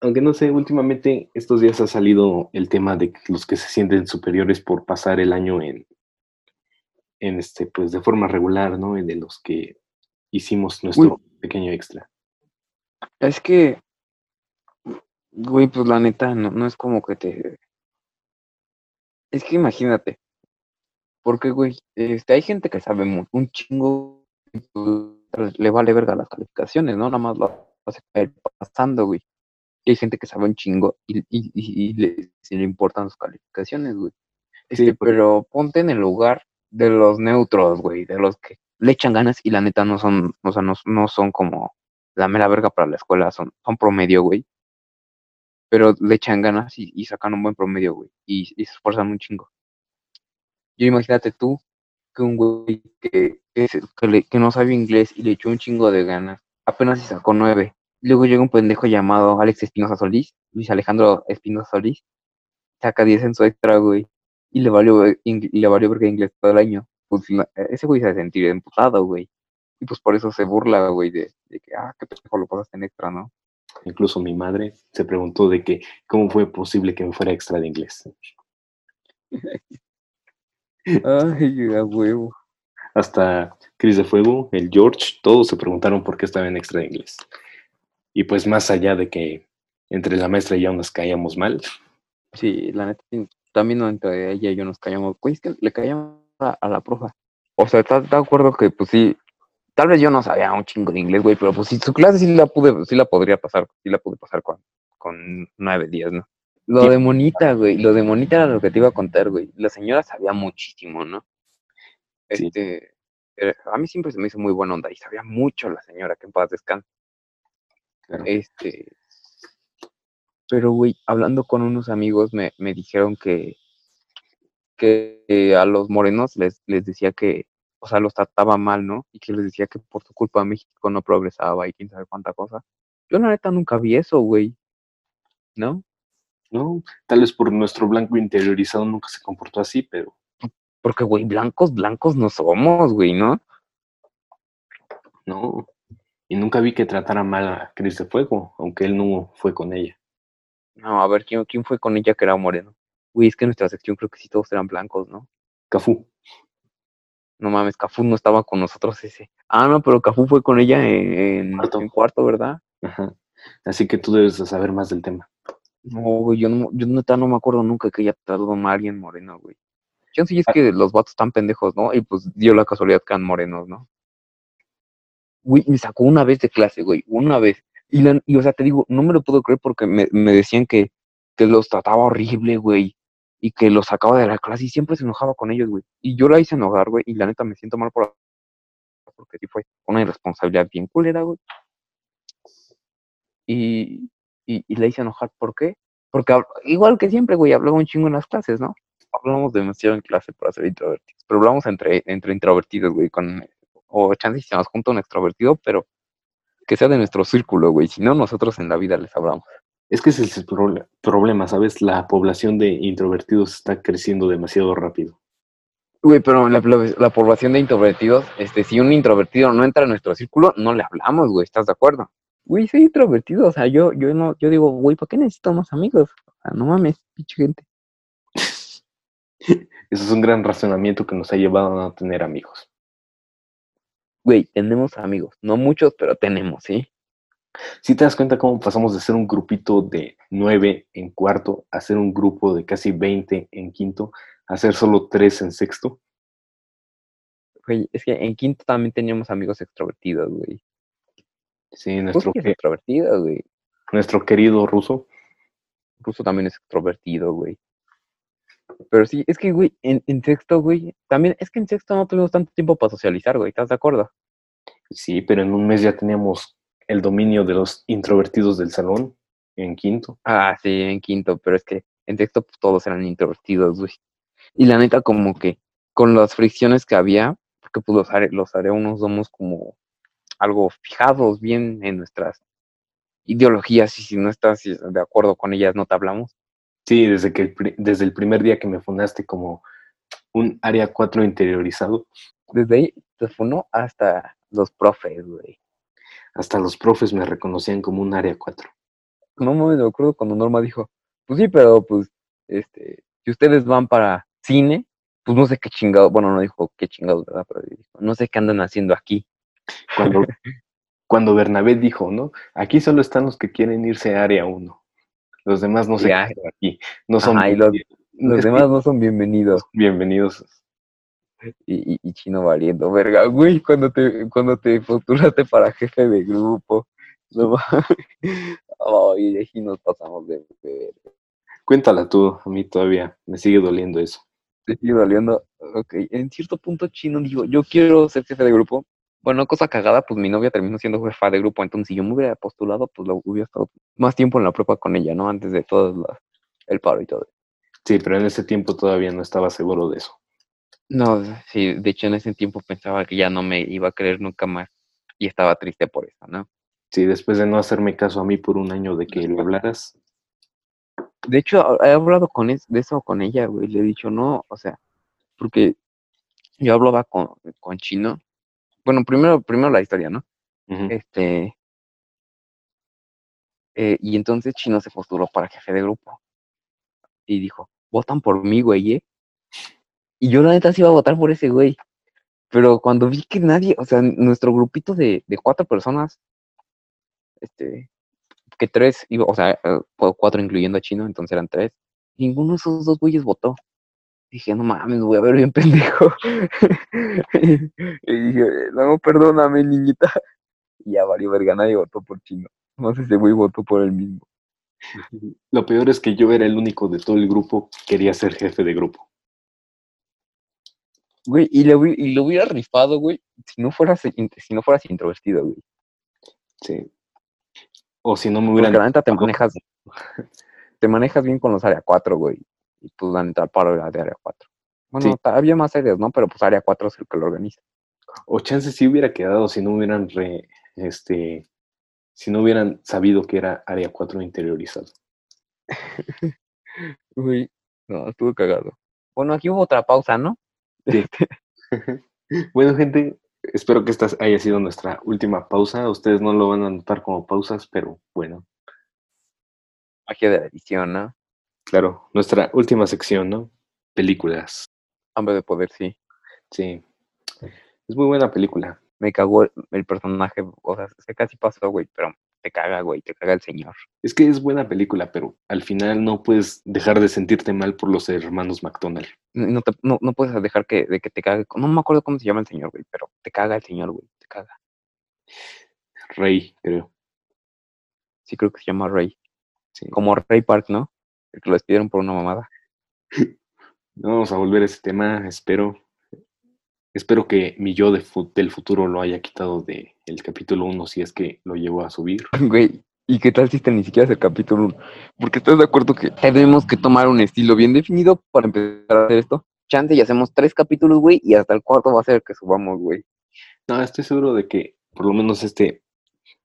Speaker 2: aunque no sé, últimamente estos días ha salido el tema de los que se sienten superiores por pasar el año en, en este, pues de forma regular, ¿no? Y de los que hicimos nuestro pequeño extra.
Speaker 1: Es que, güey, pues la neta, no, no es como que te... Es que imagínate, porque, güey, este, hay gente que sabe mu- un chingo, pues, le vale verga las calificaciones, ¿no? Nada más lo hace caer pasando, güey. Y hay gente que sabe un chingo y, y, y, y le, sí le importan sus calificaciones, güey.
Speaker 2: Sí,
Speaker 1: Este,
Speaker 2: porque-
Speaker 1: pero ponte en el lugar de los neutros, güey, de los que le echan ganas y la neta no son, o sea, no, no son como la mera verga para la escuela, son, son promedio, güey. Pero le echan ganas y, sacan un buen promedio, güey, y, y se esfuerzan un chingo. Yo imagínate tú que un güey que, que, le- que no sabe inglés y le echó un chingo de ganas apenas se sacó nueve. Luego llega un pendejo llamado Alex Espinosa Solís, Luis Alejandro Espinosa Solís, saca 10 en su extra, güey, y le valió, ing- y le valió porque inglés todo el año. Pues ese güey se sentir emputado, güey. Y pues por eso se burla, güey, de que, ah, qué pendejo lo pasaste en extra, ¿no?
Speaker 2: Incluso mi madre se preguntó de que cómo fue posible que me fuera extra de inglés.
Speaker 1: Ay, [laughs] a huevo.
Speaker 2: Hasta Cris de Fuego, el George, todos se preguntaron por qué estaba en extra de inglés. Y pues más allá de que entre la maestra y yo nos caíamos mal,
Speaker 1: Sí, la neta, también entre ella y yo nos callamos. Güey, es que le callamos a, a la profa. O sea, ¿estás de acuerdo que, pues sí, tal vez yo no sabía un chingo de inglés, güey, pero pues sí, su clase sí la pude, sí la podría pasar, sí la pude pasar con, con nueve días, ¿no? Lo
Speaker 2: Sí.
Speaker 1: de Monita, güey, lo de Monita era lo que te iba a contar, güey. La señora sabía muchísimo, ¿no? Este, eh, a mí siempre se me hizo muy buena onda y sabía mucho la señora, que en paz descanse.
Speaker 2: Claro.
Speaker 1: Este, pero, güey, hablando con unos amigos me, me dijeron que, que eh, a los morenos les, les decía que, o sea, los trataba mal, ¿no? Y que les decía que por su culpa México no progresaba y quién sabe cuánta cosa. Yo la neta nunca vi eso, güey. ¿No?
Speaker 2: ¿no? Tal vez por nuestro blanco interiorizado nunca se comportó así, pero
Speaker 1: Porque, güey, blancos, blancos no somos, güey, ¿no?
Speaker 2: no. Y nunca vi que tratara mal a Cris de Fuego, aunque él no fue con ella.
Speaker 1: No, a ver, ¿quién, quién fue con ella que era moreno? Güey, es que en nuestra sección creo que sí todos eran blancos, ¿no?
Speaker 2: Cafú.
Speaker 1: No mames, Cafú no estaba con nosotros ese. Ah, no, pero Cafú fue con ella en,
Speaker 2: Cuarto.
Speaker 1: en cuarto, ¿verdad?
Speaker 2: Ajá. Así que tú debes de saber más del tema.
Speaker 1: No, güey, yo no, yo neta no me acuerdo nunca que haya tratado a alguien moreno, güey. Yo sí es que los vatos están pendejos, ¿no? Y pues dio la casualidad que eran morenos, ¿no? Güey, me sacó una vez de clase, güey, una vez. Y, la- y o sea, te digo, no me lo puedo creer porque me, me decían que, que los trataba horrible, güey. Y que los sacaba de la clase y siempre se enojaba con ellos, güey. Y yo la hice enojar, güey, y la neta me siento mal por porque sí fue una irresponsabilidad bien culera, güey. Y, y, y la hice enojar, ¿por qué? Porque igual que siempre, güey, hablaba un chingo en las clases, ¿no? Hablamos demasiado en clase para ser introvertidos, pero hablamos entre, entre introvertidos, güey, con, o chance si se nos junta un extrovertido, pero que sea de nuestro círculo, güey, si no, nosotros en la vida les hablamos.
Speaker 2: Es que ese es el proble- problema, ¿sabes? La población de introvertidos está creciendo demasiado rápido.
Speaker 1: Güey, pero la, la- la población de introvertidos, este, si un introvertido no entra en nuestro círculo, no le hablamos, güey, ¿estás de acuerdo? Güey, soy introvertido, o sea, yo, yo no, yo digo, güey, ¿para qué necesito más amigos? O sea, no mames, pinche gente. [laughs]
Speaker 2: Eso es un gran razonamiento que nos ha llevado a no tener amigos.
Speaker 1: Güey, tenemos amigos, no muchos, pero tenemos, ¿sí?
Speaker 2: Si te das cuenta cómo pasamos de ser un grupito de nueve en cuarto a ser un grupo de casi 20 en quinto, a ser solo tres en sexto.
Speaker 1: Güey, es que en quinto también teníamos amigos extrovertidos, güey.
Speaker 2: Sí,
Speaker 1: Tú
Speaker 2: nuestro, que-
Speaker 1: extrovertido, güey.
Speaker 2: nuestro querido ruso.
Speaker 1: Ruso también es extrovertido, güey. Pero sí, es que, güey, en, en sexto, güey, también, es que en sexto no tuvimos tanto tiempo para socializar, güey, ¿estás de acuerdo?
Speaker 2: Sí, pero en un mes ya teníamos el dominio de los introvertidos del salón en quinto.
Speaker 1: Ah, sí, en quinto, pero es que en sexto pues, todos eran introvertidos, güey. Y la neta, como que con las fricciones que había, porque pues los, are, los areunos somos como algo fijados bien en nuestras ideologías y si no estás de acuerdo con ellas no te hablamos.
Speaker 2: Sí, desde, que el desde el primer día que me fundaste como un área 4 interiorizado,
Speaker 1: Desde ahí te funó hasta los profes, güey.
Speaker 2: Hasta los profes me reconocían como un área 4.
Speaker 1: No me acuerdo cuando Norma dijo, pues sí, pero pues, este, si ustedes van para cine, pues no sé qué chingados, bueno, no dijo qué chingados, ¿verdad? Pero dijo, no sé qué andan haciendo aquí.
Speaker 2: Cuando, [laughs] cuando Bernabé dijo, ¿no? Aquí solo están los que quieren irse a área 1. Los demás no se quedan aquí. No son
Speaker 1: Ajá, los-. Los demás no son bienvenidos.
Speaker 2: bienvenidos.
Speaker 1: Y, y, y chino valiendo, verga, güey, cuando te, cuando te postulaste para jefe de grupo. No mames. Ay, ahí sí nos pasamos de ver.
Speaker 2: Cuéntala tú, a mí todavía me sigue doliendo eso.
Speaker 1: Te sigue doliendo. Ok, en cierto punto chino digo, yo quiero ser jefe de grupo. Bueno, cosa cagada, pues mi novia terminó siendo jefa de grupo, entonces si yo me hubiera postulado, pues lo hubiera estado más tiempo en la prueba con ella, ¿no? Antes de todo el paro y todo.
Speaker 2: Sí, pero en ese tiempo todavía no estaba seguro de eso.
Speaker 1: No, sí, de hecho en ese tiempo pensaba que ya no me iba a creer nunca más y estaba triste por eso, ¿no?
Speaker 2: Sí, después de no hacerme caso a mí por un año de que le hablaras.
Speaker 1: De hecho, he hablado con es- de eso con ella, güey. Le he dicho, no, o sea, porque yo hablaba con, con Chino. Bueno, primero, primero la historia, ¿no? Este. eh, y entonces Chino se postuló para jefe de grupo. Y dijo, votan por mí, güey, ¿eh? Y yo la neta sí iba a votar por ese güey. Pero cuando vi que nadie, o sea, nuestro grupito de, de cuatro personas, este, que tres, iba, o sea, eh, cu- cuatro incluyendo a Chino, entonces eran tres. Ninguno de esos dos güeyes votó. Dije, no mames, voy a ver bien pendejo. [laughs] y dije, no, perdóname, niñita. Y ya valió verga, nadie votó por Chino. No sé si güey votó por el mismo.
Speaker 2: Lo peor es que yo era el único de todo el grupo que quería ser jefe de grupo.
Speaker 1: Güey, y lo, y lo hubiera rifado, güey, si no fueras, in- si no fueras introvertido, güey.
Speaker 2: Sí. O si no me
Speaker 1: Porque
Speaker 2: hubieran...
Speaker 1: la neta te manejas, [laughs] te manejas bien con los área 4, güey. Y pues la neta paro de área 4. Bueno,
Speaker 2: Sí.
Speaker 1: había más áreas, ¿no? Pero pues área 4 es el que lo organiza.
Speaker 2: O chances sí hubiera quedado si no hubieran re- este si no hubieran sabido que era área 4 interiorizado. [laughs]
Speaker 1: Güey, no, estuvo cagado. Bueno, aquí hubo otra pausa, ¿no? [laughs]
Speaker 2: Bueno, gente, espero que esta haya sido nuestra última pausa. Ustedes no lo van a notar como pausas, pero bueno,
Speaker 1: Magia de la edición, ¿no?
Speaker 2: claro, nuestra última sección, ¿no? Películas.
Speaker 1: Hambre de poder, sí.
Speaker 2: Sí. Es muy buena película.
Speaker 1: Me cagó el, el personaje, o sea, se casi pasó, güey, pero te caga, güey, te caga el señor.
Speaker 2: Es que es buena película, pero al final no puedes dejar de sentirte mal por los hermanos McDonald.
Speaker 1: No, no, te- no, no puedes dejar que, de que te cague. No me acuerdo cómo se llama el señor, güey, pero te caga el señor, güey, te caga.
Speaker 2: Rey, creo.
Speaker 1: Sí, creo que se llama.
Speaker 2: Sí.
Speaker 1: Como Ray Park, ¿no? El que lo despidieron por una mamada. [laughs]
Speaker 2: No vamos a volver a ese tema, espero. Espero que mi yo de fu- del futuro lo haya quitado de el capítulo 1 si es que lo llevo a subir. [laughs]
Speaker 1: Güey, ¿y qué tal si este ni siquiera es el capítulo 1? Porque estás de acuerdo que tenemos que tomar un estilo bien definido para empezar a hacer esto. Chance y hacemos tres capítulos, güey, y hasta el cuarto va a ser que subamos, güey.
Speaker 2: No, estoy seguro de que por lo menos este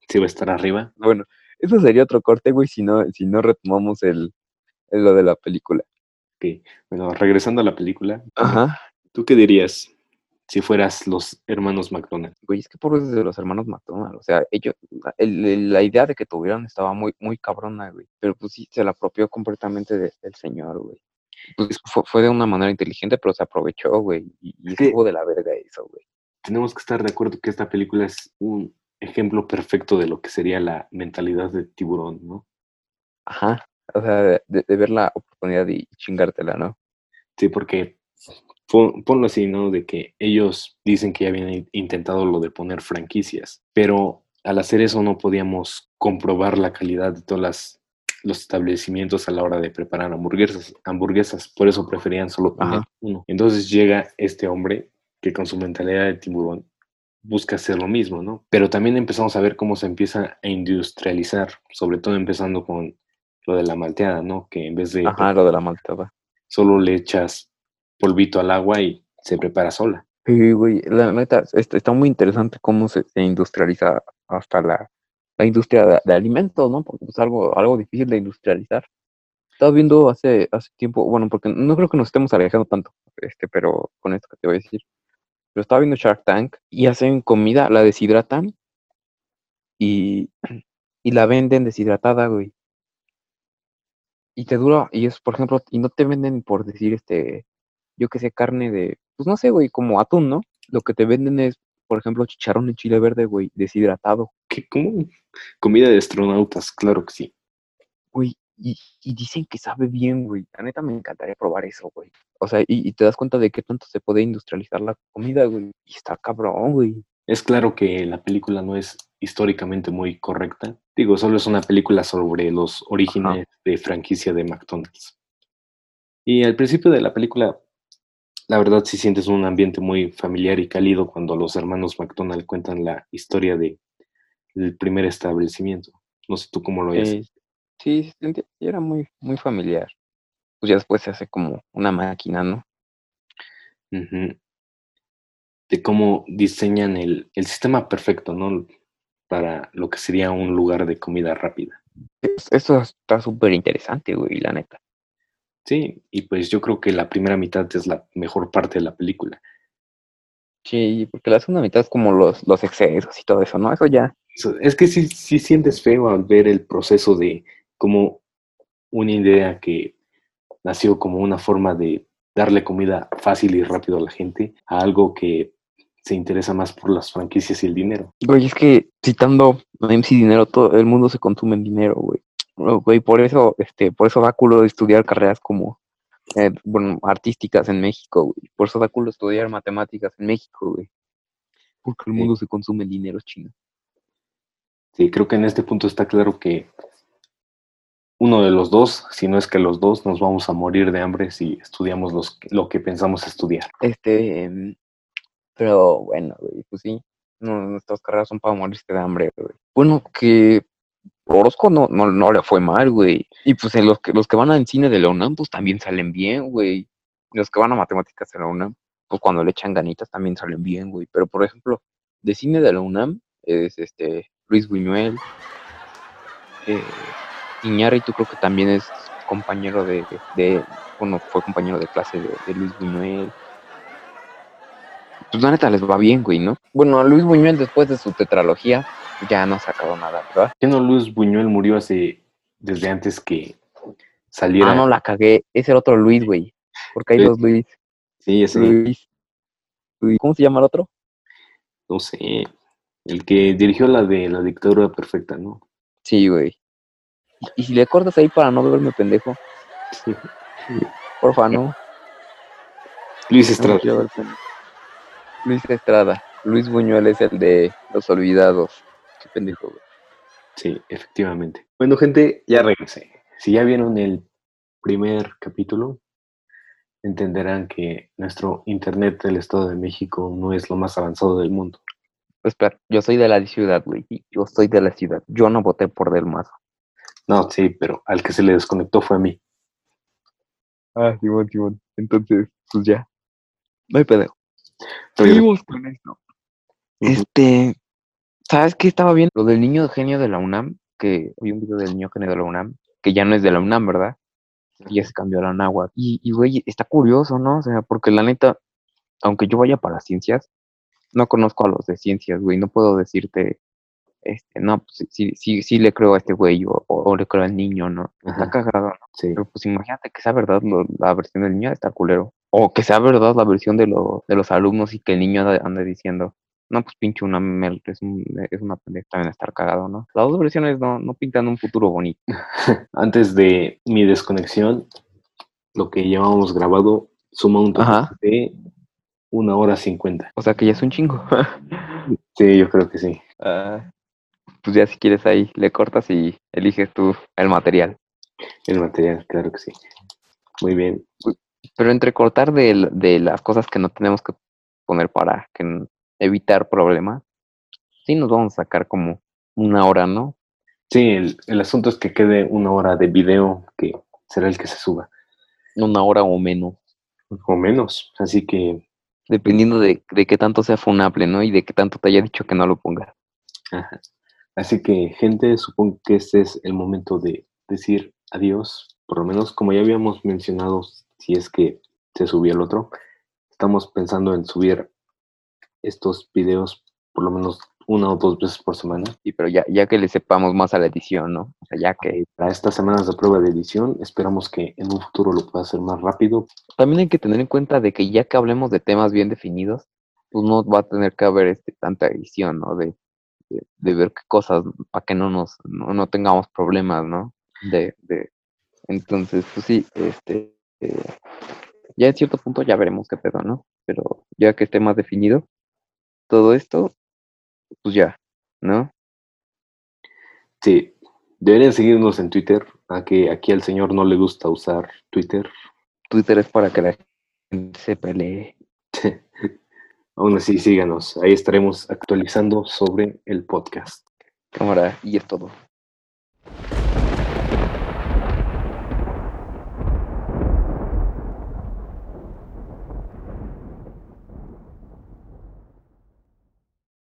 Speaker 2: sí va a estar arriba.
Speaker 1: Bueno, eso sería otro corte, güey, si no, si no retomamos el, el lo de la película.
Speaker 2: Bueno, regresando a la película,
Speaker 1: Ajá.
Speaker 2: ¿tú qué dirías si fueras los hermanos McDonald?
Speaker 1: Güey, es que por eso de los hermanos McDonald, o sea, ellos, la- el- el- la idea de que tuvieran estaba muy, muy cabrona, güey. Pero pues sí, se la apropió completamente de- del señor, güey. Pues fue, fue de una manera inteligente, pero se aprovechó, güey. Y, y
Speaker 2: Sí.
Speaker 1: estuvo de la verga eso, güey.
Speaker 2: Tenemos que estar de acuerdo que esta película es un ejemplo perfecto de lo que sería la mentalidad de tiburón, ¿no?
Speaker 1: Ajá. O sea, de, de- ver la oportunidad y chingártela, ¿no?
Speaker 2: Sí, porque ponlo así, ¿no? De que ellos dicen que ya habían in- intentado lo de poner franquicias, pero al hacer eso no podíamos comprobar la calidad de todas las los establecimientos a la hora de preparar hamburguesas, hamburguesas, por eso preferían solo poner
Speaker 1: Ajá.
Speaker 2: uno. Entonces llega este hombre que con su mentalidad de tiburón busca hacer lo mismo, ¿no? Pero también empezamos a ver cómo se empieza a industrializar, sobre todo empezando con lo de la malteada, ¿no? Que en vez de
Speaker 1: Ajá, lo de la malteada.
Speaker 2: solo le echas polvito al agua y se prepara sola.
Speaker 1: Sí, güey, la neta, está, muy interesante cómo se, industrializa hasta la, la industria de, alimentos, ¿no? Porque es algo, algo difícil de industrializar. Estaba viendo hace, hace tiempo, bueno, porque no creo que nos estemos alejando tanto, este, pero con esto que te voy a decir. Pero estaba viendo Shark Tank y hacen comida, la deshidratan y, y la venden deshidratada, güey. Y te dura, y es, por ejemplo, y no te venden por decir, este, yo que sé, carne de, pues no sé, güey, como atún, ¿no? Lo que te venden es, por ejemplo, chicharrón en chile verde, güey, deshidratado,
Speaker 2: ¿Qué, ¿Cómo? Comida de astronautas, claro que sí.
Speaker 1: güey, y, y dicen que sabe bien, güey. La neta me encantaría probar eso, güey. O sea, y, y te das cuenta de qué tanto se puede industrializar la comida, güey. Y está cabrón, güey.
Speaker 2: Es claro que la película no es históricamente muy correcta. Digo, solo es una película sobre los orígenes de franquicia de McDonald's. Y al principio de la película, la verdad sí sientes un ambiente muy familiar y cálido cuando los hermanos McDonald cuentan la historia de, del primer establecimiento. No sé tú cómo lo ves.
Speaker 1: Eh, sí, era muy, muy familiar. Pues ya después se hace como una máquina, ¿no?
Speaker 2: De cómo diseñan el, el sistema perfecto, ¿no? para lo que sería un lugar de comida rápida.
Speaker 1: Eso está súper interesante, güey, la neta.
Speaker 2: Sí, y pues yo creo que la primera mitad es la mejor parte de la película.
Speaker 1: Sí, porque la segunda mitad es como los, los excesos y todo eso, ¿no? Eso ya.
Speaker 2: Es que sí, sí sientes feo al ver el proceso de como una idea que nació como una forma de darle comida fácil y rápido a la gente a algo que se interesa más por las franquicias y el dinero.
Speaker 1: Güey, es que citando a MC Dinero, todo el mundo se consume en dinero, güey. Güey, por eso, este, por eso da culo de estudiar carreras como, eh, bueno, artísticas en México, güey. Por eso da culo estudiar matemáticas en México, güey. Porque el mundo se consume en dinero chino.
Speaker 2: Sí, creo que en este punto está claro que uno de los dos, si no es que los dos, nos vamos a morir de hambre si estudiamos los, lo que pensamos estudiar.
Speaker 1: Este, em, pero bueno, güey, pues sí, nuestras carreras son para morirse de hambre, güey. Bueno, que Orozco no, no, no le fue mal, güey. Y pues en los que, los que van al cine de la UNAM, pues también salen bien, güey. Los que van a matemáticas de la UNAM, pues cuando le echan ganitas también salen bien, güey. Pero por ejemplo, de cine de la UNAM es este Luis Buñuel, eh, tú creo que también es compañero de, de, bueno, fue compañero de clase de, Luis Buñuel. Pues la neta les va bien, güey, ¿no? Bueno, a Luis Buñuel después de su tetralogía ya no ha sacado nada, ¿verdad?
Speaker 2: ¿Qué no Luis Buñuel murió hace, desde antes que saliera?
Speaker 1: Ah, no, la cagué. Es el otro Luis, güey. Porque hay dos Luis.
Speaker 2: Sí, ese.
Speaker 1: Luis. ¿Cómo se llama el otro?
Speaker 2: No sé. El que dirigió la de la dictadura perfecta, ¿no?
Speaker 1: Sí, güey. Y si le cortas ahí para no verme pendejo. Porfa, no.
Speaker 2: Luis Estrada.
Speaker 1: Luis Estrada. Luis Buñuel es el de Los Olvidados. Qué pendejo, güey.
Speaker 2: Sí, efectivamente. Bueno, gente, ya regresé. Si ya vieron el primer capítulo, entenderán que nuestro Internet del Estado de México no es lo más avanzado del mundo.
Speaker 1: Espera, yo soy de la ciudad, güey. Yo soy de la ciudad. Yo no voté por Del Mazo.
Speaker 2: No, sí, pero al que se le desconectó fue a mí.
Speaker 1: Ah, Simón, Simón. Entonces, pues ya. No hay pedo. Seguimos con esto. Este, ¿sabes qué estaba bien? Lo del niño genio de la UNAM, que vi un video del niño genio de la UNAM, que ya no es de la UNAM, ¿verdad? Y ya se cambió a la náhuatl. Y, y, güey, está curioso, ¿no? O sea, porque la neta, aunque yo vaya para ciencias, no conozco a los de ciencias, güey. No puedo decirte este, no, pues sí, sí, sí le creo a este güey o, le creo al niño, ¿no? Está cagado, ¿no?
Speaker 2: Sí.
Speaker 1: Pero pues imagínate que sea verdad la versión del niño está culero. O que sea verdad la versión de, de los alumnos y que el niño ande, diciendo, no, pues pinche una es, un, es una pendeja también estar cagado, ¿no? Las dos versiones no, no pintan un futuro bonito. [laughs]
Speaker 2: Antes de mi desconexión, lo que llevábamos grabado suma un total de una hora cincuenta.
Speaker 1: O sea que ya es un chingo. [laughs]
Speaker 2: sí, yo creo que sí.
Speaker 1: Ah pues ya si quieres ahí le cortas y eliges tú el material.
Speaker 2: El material, claro que sí. Muy bien.
Speaker 1: Pero entre cortar de, de las cosas que no tenemos que poner para que, evitar problemas, sí nos vamos a sacar como una hora, ¿no?
Speaker 2: Sí, el, el asunto es que quede una hora de video que será el que se suba.
Speaker 1: Una hora o menos.
Speaker 2: O menos, así que...
Speaker 1: Dependiendo de, de qué tanto sea funable, ¿no? Y de qué tanto te haya dicho que no lo pongas.
Speaker 2: Ajá. Así que, gente, supongo que este es el momento de decir adiós. Por lo menos, como ya habíamos mencionado, si es que se subió el otro, estamos pensando en subir estos videos por lo menos una o dos veces por semana.
Speaker 1: Sí, pero ya, ya que le sepamos más a la edición, ¿no? O sea, ya que...
Speaker 2: Para estas semanas de prueba de edición, esperamos que en un futuro lo pueda hacer más rápido.
Speaker 1: También hay que tener en cuenta de que ya que hablemos de temas bien definidos, pues no va a tener que haber este, tanta edición, ¿no? De de, ver qué cosas, para que no nos, no, tengamos problemas, ¿no? De, de, entonces, pues sí, este, eh, ya en cierto punto ya veremos qué pedo, ¿no? Pero ya que esté más definido todo esto, pues ya, ¿no?
Speaker 2: Sí, deberían seguirnos en Twitter, a que aquí al señor no le gusta usar Twitter.
Speaker 1: Twitter es para que la gente se pelee.
Speaker 2: Aún así, síganos. Ahí estaremos actualizando sobre el podcast.
Speaker 1: Cámara, y es todo.